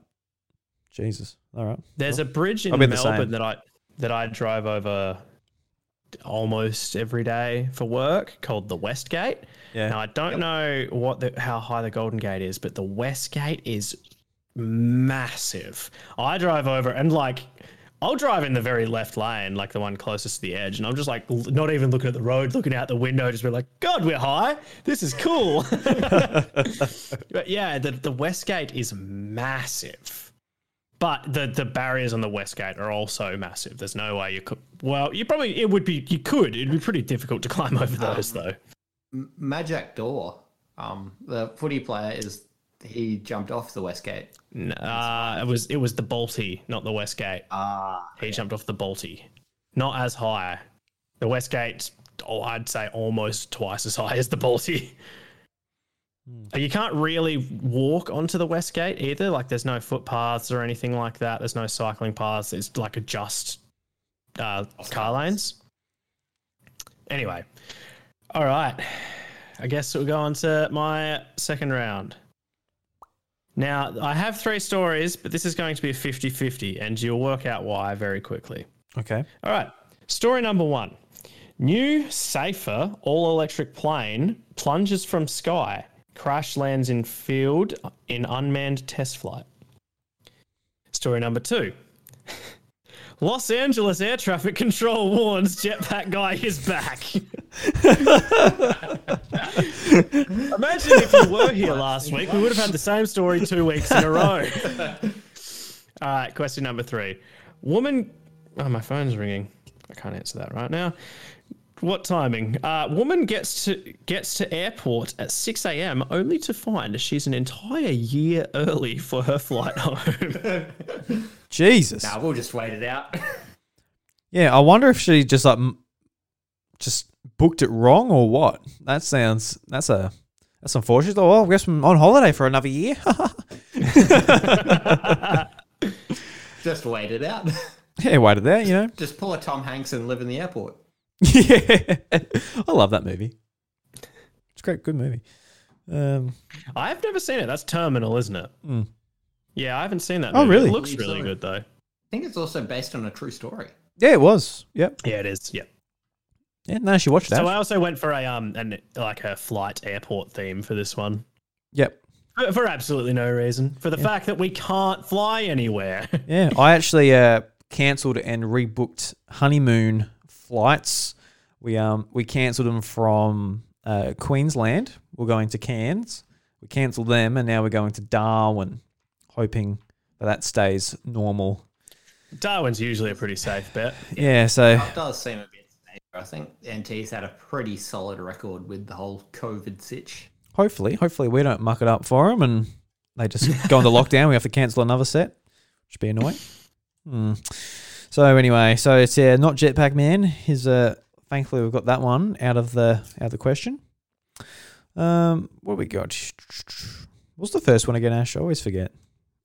Jesus. All right. There's a bridge in I'll be the Melbourne that I that I drive over almost every day for work called the West Gate. Yeah. Now I don't know what the, how high the Golden Gate is, but the West Gate is massive. I drive over and like I'll drive in the very left lane, like the one closest to the edge, and I'm just like not even looking at the road, looking out the window, just be like, God, we're high. This is cool. [laughs] but yeah, the the West Gate is massive. But the the barriers on the West Gate are also massive. There's no way you could. Well, you probably it would be you could. It'd be pretty difficult to [laughs] climb over those though. M- Majak Daw, um, the footy player is he jumped off the West Gate. Nah, it was it was the Bolte, not the West Gate. Ah, He jumped off the Bolte, not as high. The West Gate, oh, I'd say almost twice as high as the Bolte. [laughs] You can't really walk onto the West Gate either. Like, there's no footpaths or anything like that. There's no cycling paths. It's like a just uh, car lanes. Anyway, all right. I guess we'll go on to my second round. Now, I have three stories, but this is going to be a 50 50, and you'll work out why very quickly. Okay. All right. Story number one New, safer, all electric plane plunges from sky, crash lands in field in unmanned test flight. Story number two [laughs] Los Angeles air traffic control warns jetpack guy is back. [laughs] Imagine if you were here last week, we would have had the same story two weeks in a row. [laughs] All right, question number three. Woman. Oh, my phone's ringing. I can't answer that right now. What timing? Uh, woman gets to gets to airport at 6 a.m. only to find she's an entire year early for her flight home. [laughs] Jesus. now we'll just wait it out. Yeah, I wonder if she just like just booked it wrong or what. That sounds that's a that's unfortunate. Oh, I guess I'm on holiday for another year. [laughs] just wait it out. [laughs] yeah, waited out. you know. just pull a Tom Hanks and live in the airport. [laughs] yeah, I love that movie. It's a great, good movie. Um, I've never seen it. That's Terminal, isn't it? Yeah, I haven't seen that. Oh, movie. really? It looks You really good though. I think it's also based on a true story. yeah, it was. Yep. Yeah, it is. Yeah. Yeah, no, she watched that. So I also went for a um and like a flight airport theme for this one. yep. For, for absolutely no reason. For the fact that we can't fly anywhere. [laughs] Yeah, I actually uh, cancelled and rebooked honeymoon flights. We um we cancelled them from uh, Queensland. We're going to Cairns. We cancelled them, and now we're going to Darwin, hoping that that stays normal. Darwin's usually a pretty safe bet. [laughs] Yeah, so It does seem a bit safer. I think NT's had a pretty solid record with the whole COVID sitch. hopefully, hopefully we don't muck it up for them, and they just go into [laughs] lockdown. We have to cancel another set, which would be annoying. Hmm. So anyway, so it's uh, not Jetpack Man. His uh, thankfully we've got that one out of the out of the question. Um, what do we got? What's the first one again, Ash? I always forget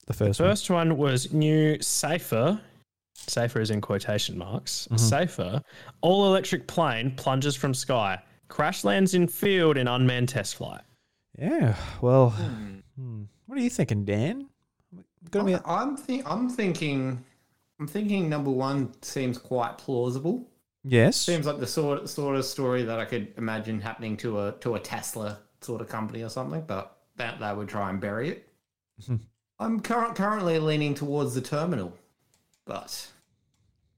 the first, First one was new, safer, safer is in quotation marks, Mm-hmm. safer, all electric plane plunges from sky, crash lands in field in unmanned test flight. Yeah. Well, hmm. what are you thinking, Dan? I'm, I'm, thi- I'm thinking, I'm thinking number one seems quite plausible. Yes. Seems like the sort sort of story that I could imagine happening to a to a Tesla sort of company or something, but that they would try and bury it. I'm current, currently leaning towards the terminal, but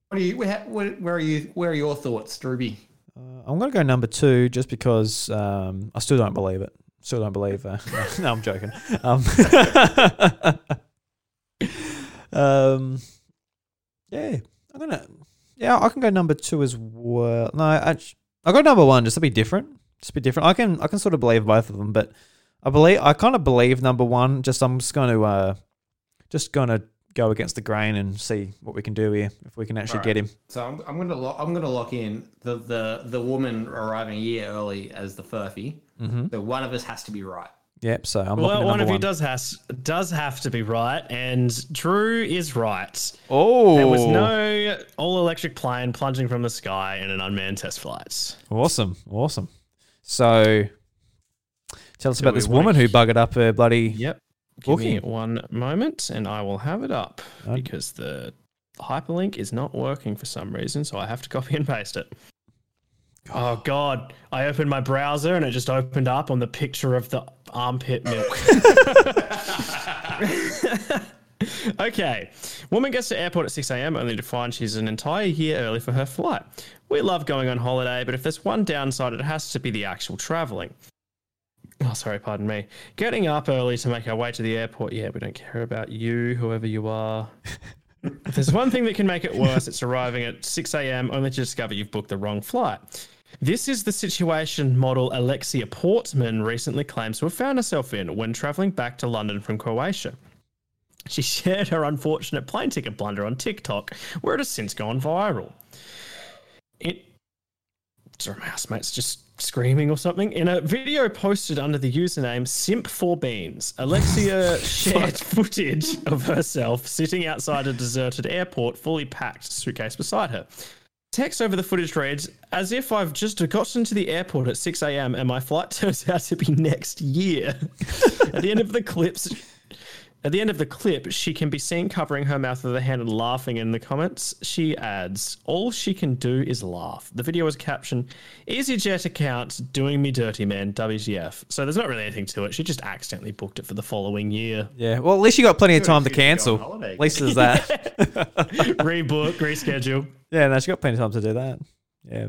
what are you? Where, where, are you? Where are your thoughts, Druby? Uh, I'm gonna go number two just because um, I still don't believe it. Still don't believe. Uh, [laughs] no, I'm joking. Um, [laughs] um, yeah, I'm gonna. Yeah, I can go number two as well. No, I, I got number one just to be different. Just be different. I can I can sort of believe both of them, but I believe I kind of believe number one. Just I'm just going to uh, just going to go against the grain and see what we can do here if we can actually Alright. get him. So I'm, I'm gonna lock, I'm gonna lock in the, the the woman arriving a year early as the furphy. Mm-hmm. So one of us has to be right. Yep. So I'm Well, one of you one. does has does have to be right, and Drew is right. Oh, There was oh. no all electric plane plunging from the sky in an unmanned test flight. Awesome, awesome. So, tell us Do about this woman who buggered up her bloody. Yep. Give me one moment and I will have it up Oh. because the hyperlink is not working for some reason, so I have to copy and paste it. Oh god, I opened my browser and it just opened up on the picture of the armpit milk. [laughs] okay. Woman gets to airport at 6 a.m. only to find she's an entire year early for her flight. We love going on holiday, but if there's one downside, it has to be the actual traveling. Oh, sorry, pardon me. Getting up early to make our way to the airport. Yeah, we don't care about you, whoever you are. [laughs] if there's one thing that can make it worse, it's arriving at 6 a.m. only to discover you've booked the wrong flight. This is the situation model Alexia Portman recently claims to have found herself in when traveling back to London from Croatia. She shared her unfortunate plane ticket blunder on TikTok, where it has since gone viral. It. Sorry, my housemate's just screaming or something. In a video posted under the username Simp4Beans, Alexia [laughs] shared footage of herself sitting outside a deserted airport, fully packed, suitcase beside her. Text over the footage reads, as if I've just gotten to the airport at 6 a.m. and my flight [laughs] turns out to be next year. at the end of the clips, at the end of the clip, she can be seen covering her mouth with her hand and laughing in the comments. She adds, All she can do is laugh. The video is captioned, EasyJet account doing me dirty, man, WTF. So there's not really anything to it. She just accidentally booked it for the following year. Yeah. Well, at least you got plenty of time to excuse to go on cancel. holiday. At least there's [laughs] that. Rebook, reschedule. yeah, no, she got plenty of time to do that. Yeah.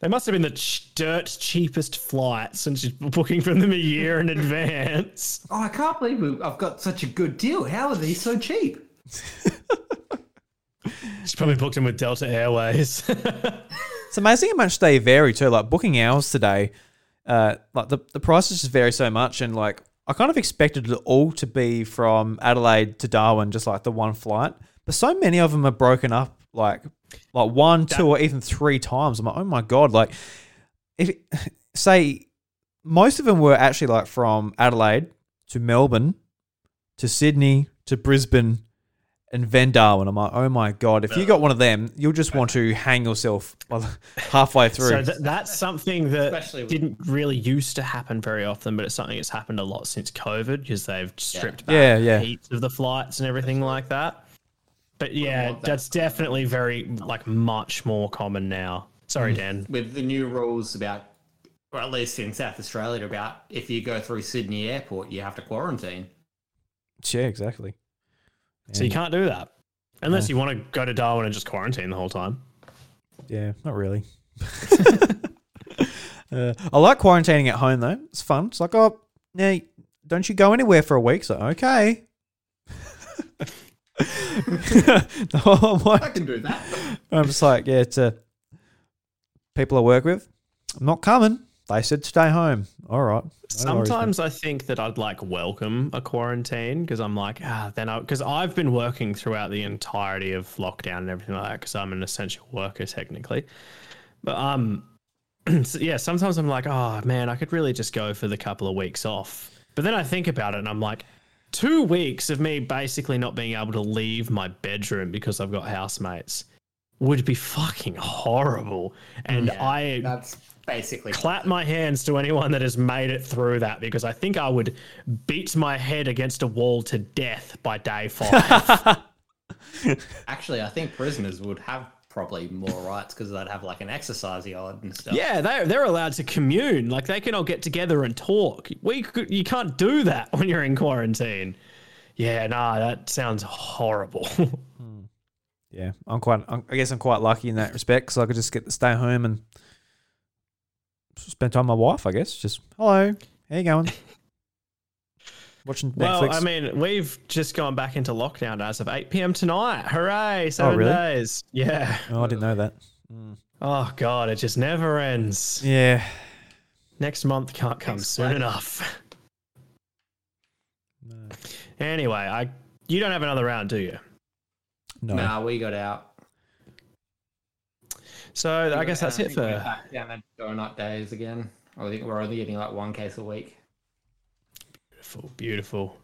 They must have been the ch- dirt cheapest flights and she's booking from them a year in [laughs] advance. Oh, I can't believe we- I've got such a good deal. How are these so cheap? [laughs] She's probably booked them with Delta Airways. It's amazing how much they vary too. Like booking hours today, uh, like the the prices just vary so much, and like I kind of expected it all to be from Adelaide to Darwin, just like the one flight. But so many of them are broken up, like like one, two, or even three times. I'm like, oh my god! Like if [laughs] say most of them were actually like from Adelaide to Melbourne to Sydney to Brisbane and then Darwin. I'm like, oh my god! If you got one of them, you'll just want to hang yourself [laughs] halfway through. So th- that's something that Especially with- didn't really used to happen very often, but it's something that's happened a lot since COVID because they've stripped back Yeah, yeah. heaps of the flights and everything like that. But yeah, more that's definitely very like much more common now. Sorry, Dan. With the new rules about, or at least in South Australia, about if you go through Sydney Airport, you have to quarantine. yeah, exactly. So you can't do that unless you want to go to Darwin and just quarantine the whole time. Yeah, not really. [laughs] uh, I like quarantining at home though. It's fun. It's like, oh, now don't you go anywhere for a week? So okay. [laughs] [laughs] No, I'm, like- I can do that. I'm just like, yeah, it's uh, people I work with. I'm not coming. They said stay home. All right. No worries. Sometimes I think that I'd like welcome a quarantine because I'm like, ah, then I, because I've been working throughout the entirety of lockdown and everything like that because I'm an essential worker technically. But, um, [clears throat] so, yeah, sometimes I'm like, oh man, I could really just go for the couple of weeks off. But then I think about it and I'm like, two weeks of me basically not being able to leave my bedroom because I've got housemates would be fucking horrible. And Yeah, I That's basically clap my hands to anyone that has made it through that because I think I would beat my head against a wall to death by day five. [laughs] Actually, I think prisoners would have probably more rights because they'd have like an exercise yard and stuff. yeah, they they're allowed to commune. Like they can all get together and talk. We could, you can't do that [laughs] when you're in quarantine. Yeah, nah, that sounds horrible. [laughs] Yeah, I'm quite. I'm, I guess I'm quite lucky in that respect because I could just get to stay home and spend time with my wife. I guess just hello, how you going? Watching well, I mean, we've just gone back into lockdown as of 8 p.m. tonight. Hooray! Oh, seven really? days. Yeah. oh, I didn't know that. Mm. Oh god, it just never ends. Yeah, Next month can't come soon Explain. enough. Anyway, I you don't have another round, do you? no. Nah, we got out. So I guess that's I it think we're for back down to donut days again. I think we're only getting like one case a week. Beautiful, beautiful.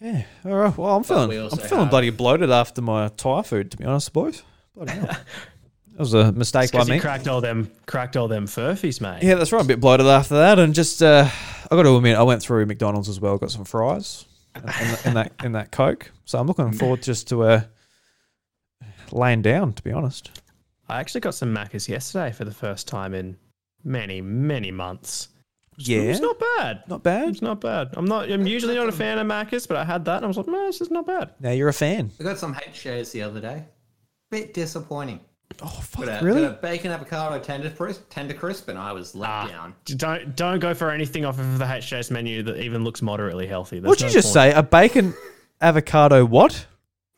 Yeah. All right. Well, I'm we feeling. I'm feeling have- bloody bloated after my Thai food. To be honest, boys. Bloody hell. [laughs] that was a mistake by Because me. you cracked all them cracked all them furphies, mate. Yeah, that's right. I'm a bit bloated after that, and just uh, I got to admit, I went through McDonald's as well. Got some fries in, in, in that [laughs] in that Coke. So I'm looking forward just to uh, laying down. To be honest. I actually got some Maccas yesterday for the first time in many, many months. Yeah. It's not bad. Not bad. It's not bad. I'm not. I'm usually not a fan of Macca's, but I had that and I was like, no, this is not bad. Now you're a fan. I got some HJs the other day. Bit disappointing. Oh fuck! Got a, really? got a bacon avocado tender crisp, tender crisp, and I was let Ah. down. Don't don't go for anything off of the HJS menu that even looks moderately healthy. There's What'd you just point. say? A bacon avocado? What?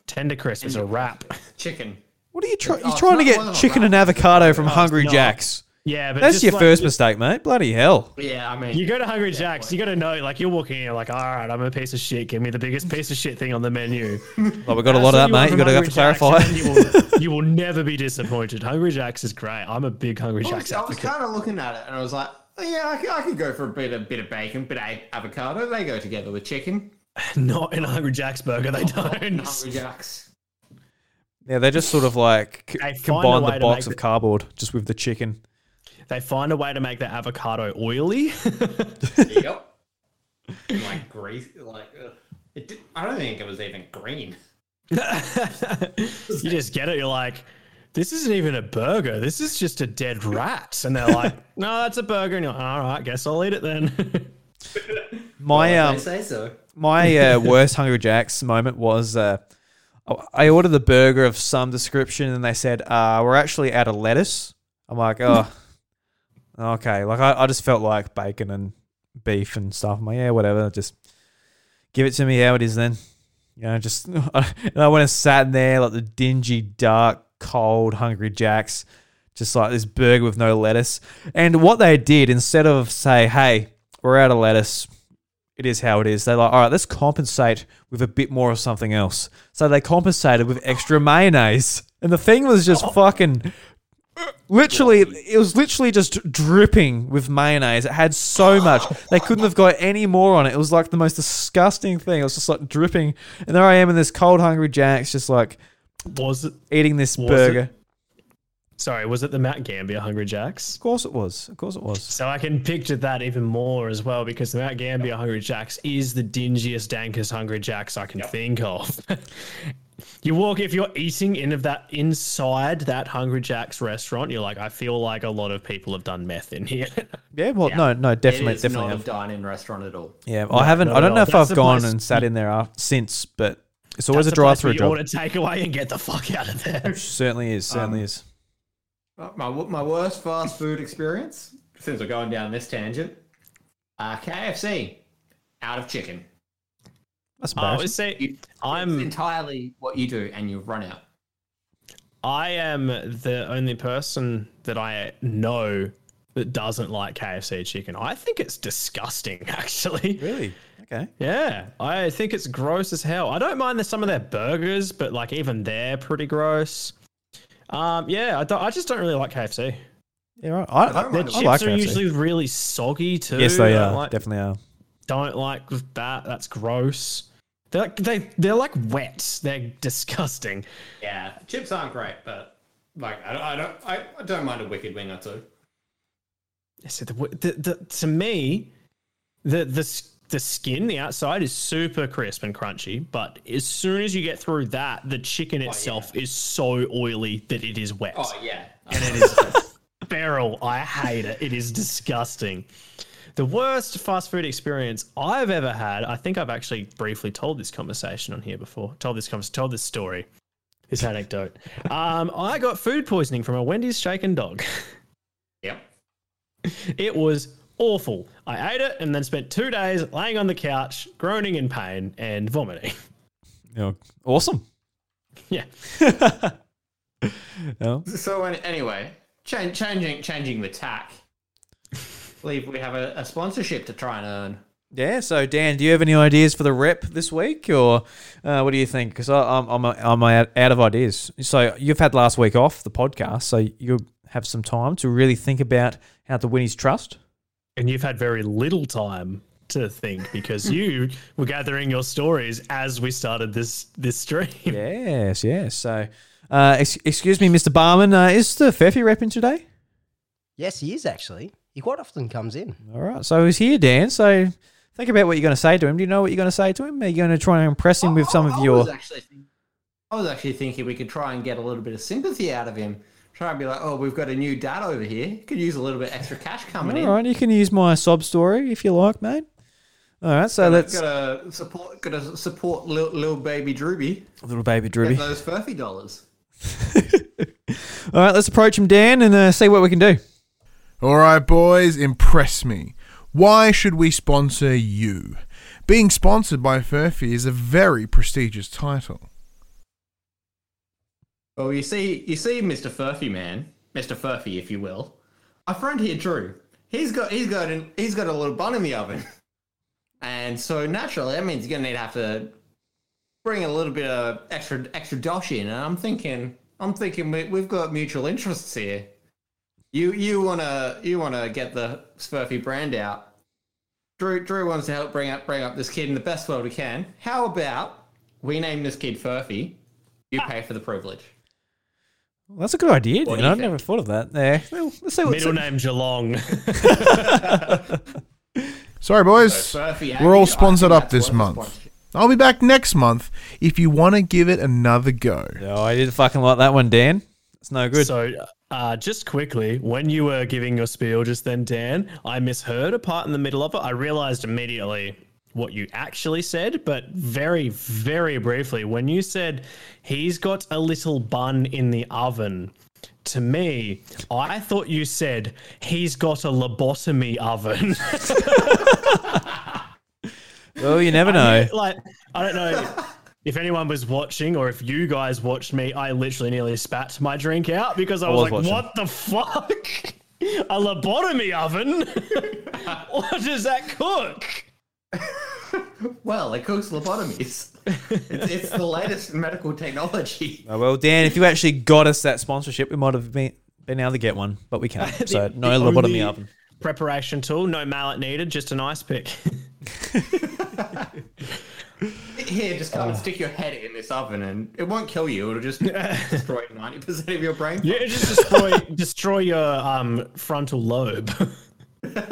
Tender crisp is a wrap. Chicken. What are you trying? Oh, You're it's trying to get one of the chicken and avocado from No, it's Hungry not. Jacks. Yeah, but That's just your like- first mistake, mate. Bloody hell! Yeah, I mean, You go to Hungry Jack's, you got to know, like, you're walking in, you're like, all right, I'm a piece of shit. Give me the biggest piece of shit thing on the menu. [laughs] Well, we got a lot of that, mate. You got to have to clarify. You will, [laughs] you will never be disappointed. Hungry Jack's is great. I'm a big Hungry I Jack's I was advocate. kind of looking at it, and I was like, oh, yeah, I could, I could go for a bit of bit of bacon, bit of avocado. They go together with chicken. [laughs] Not in a Hungry Jack's burger, they don't. Hungry Jacks. Yeah, they just sort of like c- They find a combine the box of the- cardboard just with the chicken. They find a way to make the avocado oily. yep. Like grease, like ugh. it. Did, I don't think it was even green. [laughs] you just get it. You're like, this isn't even a burger. This is just a dead rat. And they're like, [laughs] no, that's a burger. And you're like, all right, guess I'll eat it then. [laughs] My Well, um, say so. my uh, worst Hungry Jacks moment was uh, I ordered the burger of some description and they said uh, we're actually out of lettuce. I'm like, oh, okay. Like I, I just felt like bacon and beef and stuff. I'm like, yeah, whatever. Just give it to me how it is then. You know, just [laughs] and I went and sat in there like the dingy, dark, cold Hungry Jacks, just like this burger with no lettuce. And what they did instead of say, hey, we're out of lettuce it is how it is. They're like, all right, let's compensate with a bit more of something else. So they compensated with extra mayonnaise. And the thing was just oh. fucking literally it was literally just dripping with mayonnaise. It had so much. [sighs] They couldn't have got any more on it. It was like the most disgusting thing. It was just like dripping. And there I am in this cold hungry jacks just like was it? eating this Was burger. it? Sorry, was it the Mount Gambier Hungry Jacks? Of course it was. Of course it was. So I can picture that even more as well because the Mount Gambier Hungry Jacks is the dingiest, dankest Hungry Jacks I can think of. [laughs] you walk if you're eating in of that inside that Hungry Jacks restaurant, you're like, I feel like a lot of people have done meth in here. [laughs] Yeah, well no, no, definitely it is definitely not have. a dine-in restaurant at all. Yeah, I haven't. I don't know if That's I've gone and sat in there af- since, but it's always That's a the place where drive-through you job. Order takeaway and get the fuck out of there. [laughs] Certainly is. Certainly Um, is. My my worst fast food experience, since we're going down this tangent, uh, KFC, out of chicken. That's Oh, embarrassing. see, You, it's I'm entirely what you do, and you run out. I am the only person that I know that doesn't like KFC chicken. I think it's disgusting, [laughs] actually. really? Okay. Yeah, I think it's gross as hell. I don't mind the, some of their burgers, but like even they're pretty gross. Um, yeah, I, don't, I just don't really like KFC. Yeah, right. I, I, don't Their mind chips I like are KFC. usually really soggy too. yes, they are. like- Definitely are. Don't like that. That's gross. They're like they they're like wet. They're disgusting. Yeah, chips aren't great, but like I don't, I don't, I, I don't mind a wicked wing or two. So the, the, the, to me, the the the skin, the outside is super crisp and crunchy, but as soon as you get through that, the chicken oh, itself is so oily that it is wet. Oh yeah, and it is [laughs] feral. I hate it. It is disgusting. The worst fast food experience I've ever had. I think I've actually briefly told this conversation on here before. Told this convers- told this story, this anecdote. [laughs] Um, I got food poisoning from a Wendy's shaken dog. yep. It was awful. I ate it and then spent two days laying on the couch, groaning in pain and vomiting. You know, awesome. yeah. [laughs] Yeah. So anyway, change, changing changing the tack. I believe we have a, a sponsorship to try and earn. Yeah. So Dan, do you have any ideas for the rep this week, or uh, what do you think? Because I'm I'm I'm out out of ideas. So you've had last week off the podcast, so you have some time to really think about how to win his trust. And you've had very little time to think because you [laughs] were gathering your stories as we started this this stream. Yes, yes. So, uh, ex- excuse me, Mr. Barman, uh, is the Furphy rep in today? Yes, he is actually. He quite often comes in. All right. So he's here, Dan. So think about what you're going to say to him. Do you know what you're going to say to him? Are you going to try and impress him with some I- of I your? was actually think- I was actually thinking we could try and get a little bit of sympathy out of him. Try and be like, oh, we've got a new dad over here. Could use a little bit extra cash coming in. All right, you can use my sob story if you like, mate. All right, so let's Gotta support, gotta support little, little baby Drewby. little baby Get those furphy dollars. [laughs] All right, let's approach him, Dan, and uh, see what we can do. All right, boys, impress me. Why should we sponsor you? Being sponsored by Furphy is a very prestigious title. Well, you see, you see, Mr. Furphy man, Mr. Furphy, if you will. Our friend here, Drew. He's got, he's got, an, he's got a little bun in the oven, and so naturally, that means you're gonna need to have to bring a little bit of extra, extra dosh in. And I'm thinking, I'm thinking we, we've got mutual interests here. You, you wanna, you wanna get the Furphy brand out. Drew, Drew wants to help bring up, bring up this kid in the best world we can. How about we name this kid Furphy? You pay for the privilege. Well, that's a good idea, What Dan. I've never thought of that. There. Well, let's see what. Middle name Geelong. [laughs] Sorry, boys. Furphy, We're all sponsored up this month. sponsorship. I'll be back next month if you want to give it another go. Oh, I didn't fucking like that one, Dan. It's no good. So, uh, just quickly, when you were giving your spiel just then, Dan, I misheard a part in the middle of it. I realized immediately what you actually said, but very, very briefly, when you said he's got a little bun in the oven, to me, I thought you said he's got a lobotomy oven. [laughs] well, you never know. like, I don't know. If anyone was watching, or if you guys watched me, I literally nearly spat my drink out because I, was, was like, watching. "What the fuck? [laughs] A lobotomy oven? [laughs] what does that cook?" [laughs] Well, it cooks lobotomies. it's, it's the latest medical technology. Oh, well, Dan, if you actually got us that sponsorship, we might have been, been able to get one, but we can't. So no the lobotomy only oven. Preparation tool, no mallet needed, just an ice pick. Here, just come and stick your head in this oven, and it won't kill you. It'll just [laughs] destroy ninety percent of your brain. yeah, just destroy destroy your um frontal lobe. [laughs]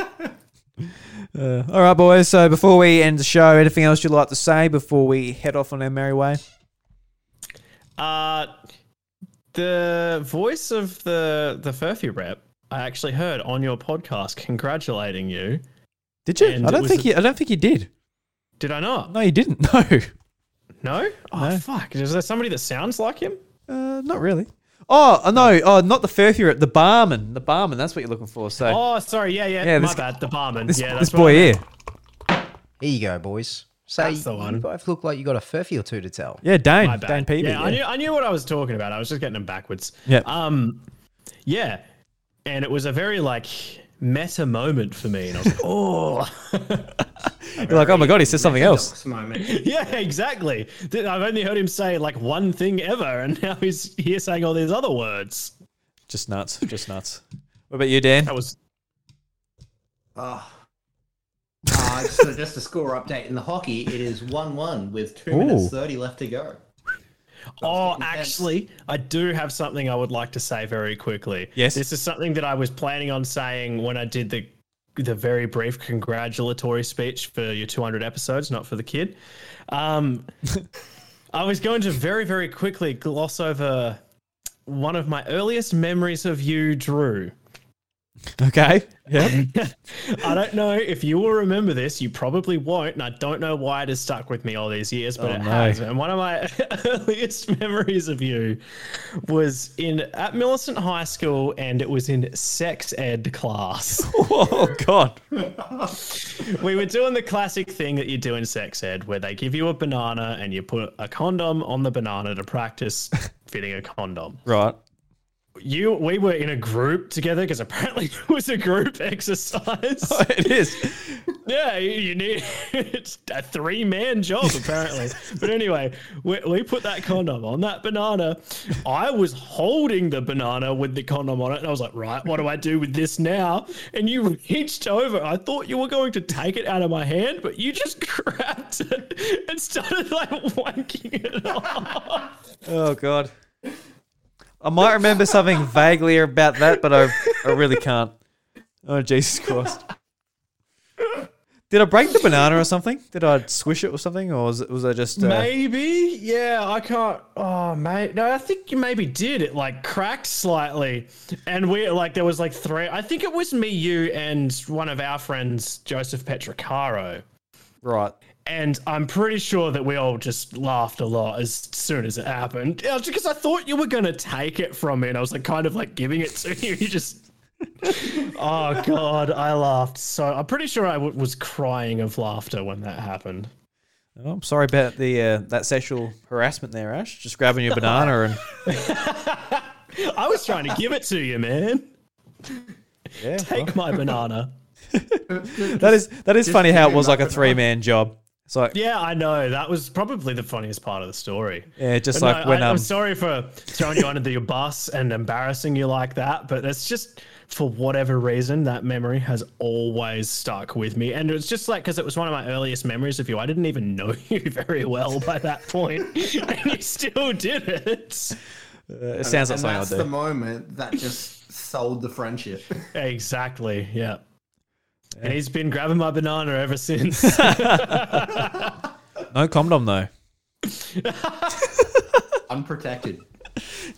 Uh, all right, boys. So before we end the show, anything else you'd like to say before we head off on our merry way? Uh, the voice of the the Furphy rep, I actually heard on your podcast congratulating you. Did you? And I don't think a- you. I don't think you did. Did I not? No, you didn't. [laughs] No, No? Oh, No. fuck. Is there somebody that sounds like him? uh, not really. Oh uh, no! Oh, not the furphy. The barman. The barman. That's what you're looking for. So Oh, sorry. Yeah, yeah. Yeah, My this- bad. The barman. this, yeah, this what boy I here. meant. Here you go, boys. So That's the you one. both look like you got a furphy or two to tell. Yeah, Dane. My bad. Dane Peavy. yeah, Yeah, I knew I knew what I was talking about. I was just getting them backwards. Yeah. Um, yeah, and it was a very like meta moment for me, and I was like, [laughs] oh, [laughs] You're like, oh my god, he said something else. Moment. [laughs] [laughs] yeah, exactly. I've only heard him say like one thing ever, and now he's here saying all these other words. Just nuts. Just nuts. What about you, Dan? That was Oh, Uh, so just a score update in the hockey, it is 1 1 with 2 minutes 30 left to go. Oh, actually, I do have something I would like to say very quickly. Yes. This is something that I was planning on saying when I did the the very brief congratulatory speech for your 200 episodes, not for the kid. Um, [laughs] I was going to very, very quickly gloss over one of my earliest memories of you, Drew. Okay. Yeah. [laughs] I don't know if you will remember this. You probably won't, and I don't know why it has stuck with me all these years, but Oh, it no. has. And one of my [laughs] earliest memories of you was in at Millicent High School, and it was in sex ed class. [laughs] oh God. we were doing the classic thing that you do in sex ed, where they give you a banana and you put a condom on the banana to practice fitting a condom. Right. You, we were in a group together because apparently [laughs] it was a group [laughs] exercise. [laughs] it is. Yeah, you you need it's a three man job apparently. but anyway, we, we put that condom on that banana. I was holding the banana with the condom on it, and I was like, right, what do I do with this now? And you reached over. I thought you were going to take it out of my hand, but you just grabbed it and started like wanking it off. Oh God. I might remember something vaguely about that, but I, I really can't. Oh Jesus Christ! Did I break the banana or something? Did I squish it or something, or was it, was I just? Uh, Maybe, yeah, I can't. Oh, mate, no, I think you maybe did. It like cracked slightly, and we like there was like three. I think it was me, you, and one of our friends, Joseph Petrocaro. right. And I'm pretty sure that we all just laughed a lot as soon as it happened. Yeah, because I thought you were gonna take it from me, and I was like kind of like giving it to [laughs] you. You just. [laughs] oh god, I laughed so. I'm pretty sure I w- was crying of laughter when that happened. Oh, I'm sorry about the uh, that sexual harassment there, Ash. Just grabbing your banana and [laughs] I was trying to give it to you, man. yeah. Take my banana. That is that is funny how it was like a three man job. It's like yeah, Yeah, I know. That was probably the funniest part of the story. Yeah, just But like no, when I, um am sorry for throwing you under your [laughs] bus and embarrassing you like that, but it's just for whatever reason that memory has always stuck with me, and it's just like because it was one of my earliest memories of you. I didn't even know [laughs] you very well by that point, [laughs] and you still did it. uh, it sounds like and something that's I'll the moment that just sold the friendship. Exactly. Yeah. And he's been grabbing my banana ever since. [laughs] No condom though. [laughs] Unprotected.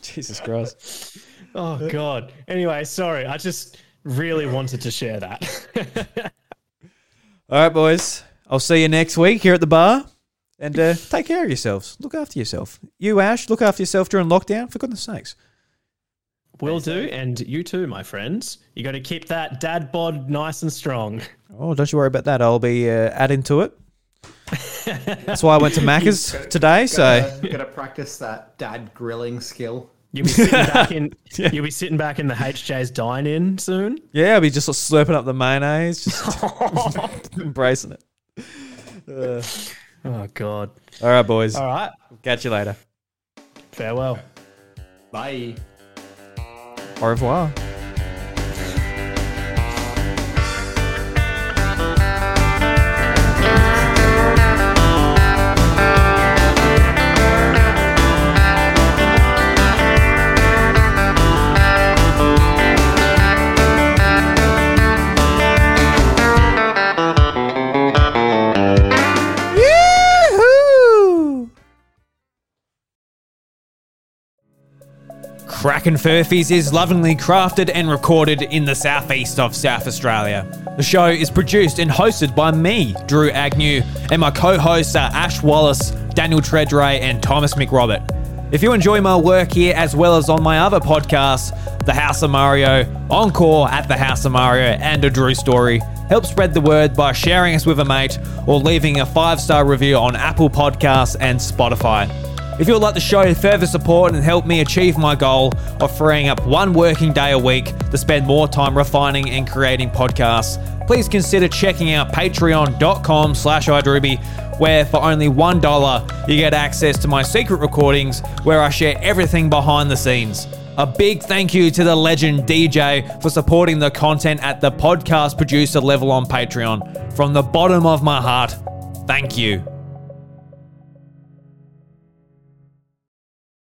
Jesus Christ. Oh God. Anyway, sorry. I just really wanted to share that. [laughs] All right, boys. I'll see you next week here at the bar. And uh, take care of yourselves. Look after yourself. You, Ash, look after yourself during lockdown. For goodness sakes. Will do, and you too, my friends. You got to keep that dad bod nice and strong. Oh, don't you worry about that. I'll be uh, adding to it. [laughs] That's why I went to Macca's today. So Gotta, gotta practice that dad grilling skill. You'll be sitting back in. [laughs] You'll be sitting back in the HJ's dine-in soon. yeah, I'll be just sort slurping up the mayonnaise, just [laughs] embracing it. Uh, Oh God. all right, boys. All right. Catch you later. Farewell. Bye. Au revoir. Cracking Furphies is lovingly crafted and recorded in the southeast of South Australia. The show is produced and hosted by me, Drew Agnew, and my co hosts are Ash Wallace, Daniel Treadray, and Thomas McRobert. If you enjoy my work here as well as on my other podcasts, The House of Mario, Encore at The House of Mario, and A Drew Story, help spread the word by sharing us with a mate or leaving a five star review on Apple Podcasts and Spotify. If you would like to show further support and help me achieve my goal of freeing up one working day a week to spend more time refining and creating podcasts, please consider checking out patreon.com slash idruby, where for only $1 you get access to my secret recordings where I share everything behind the scenes. A big thank you to the legend DJ for supporting the content at the podcast producer level on Patreon. From the bottom of my heart, thank you.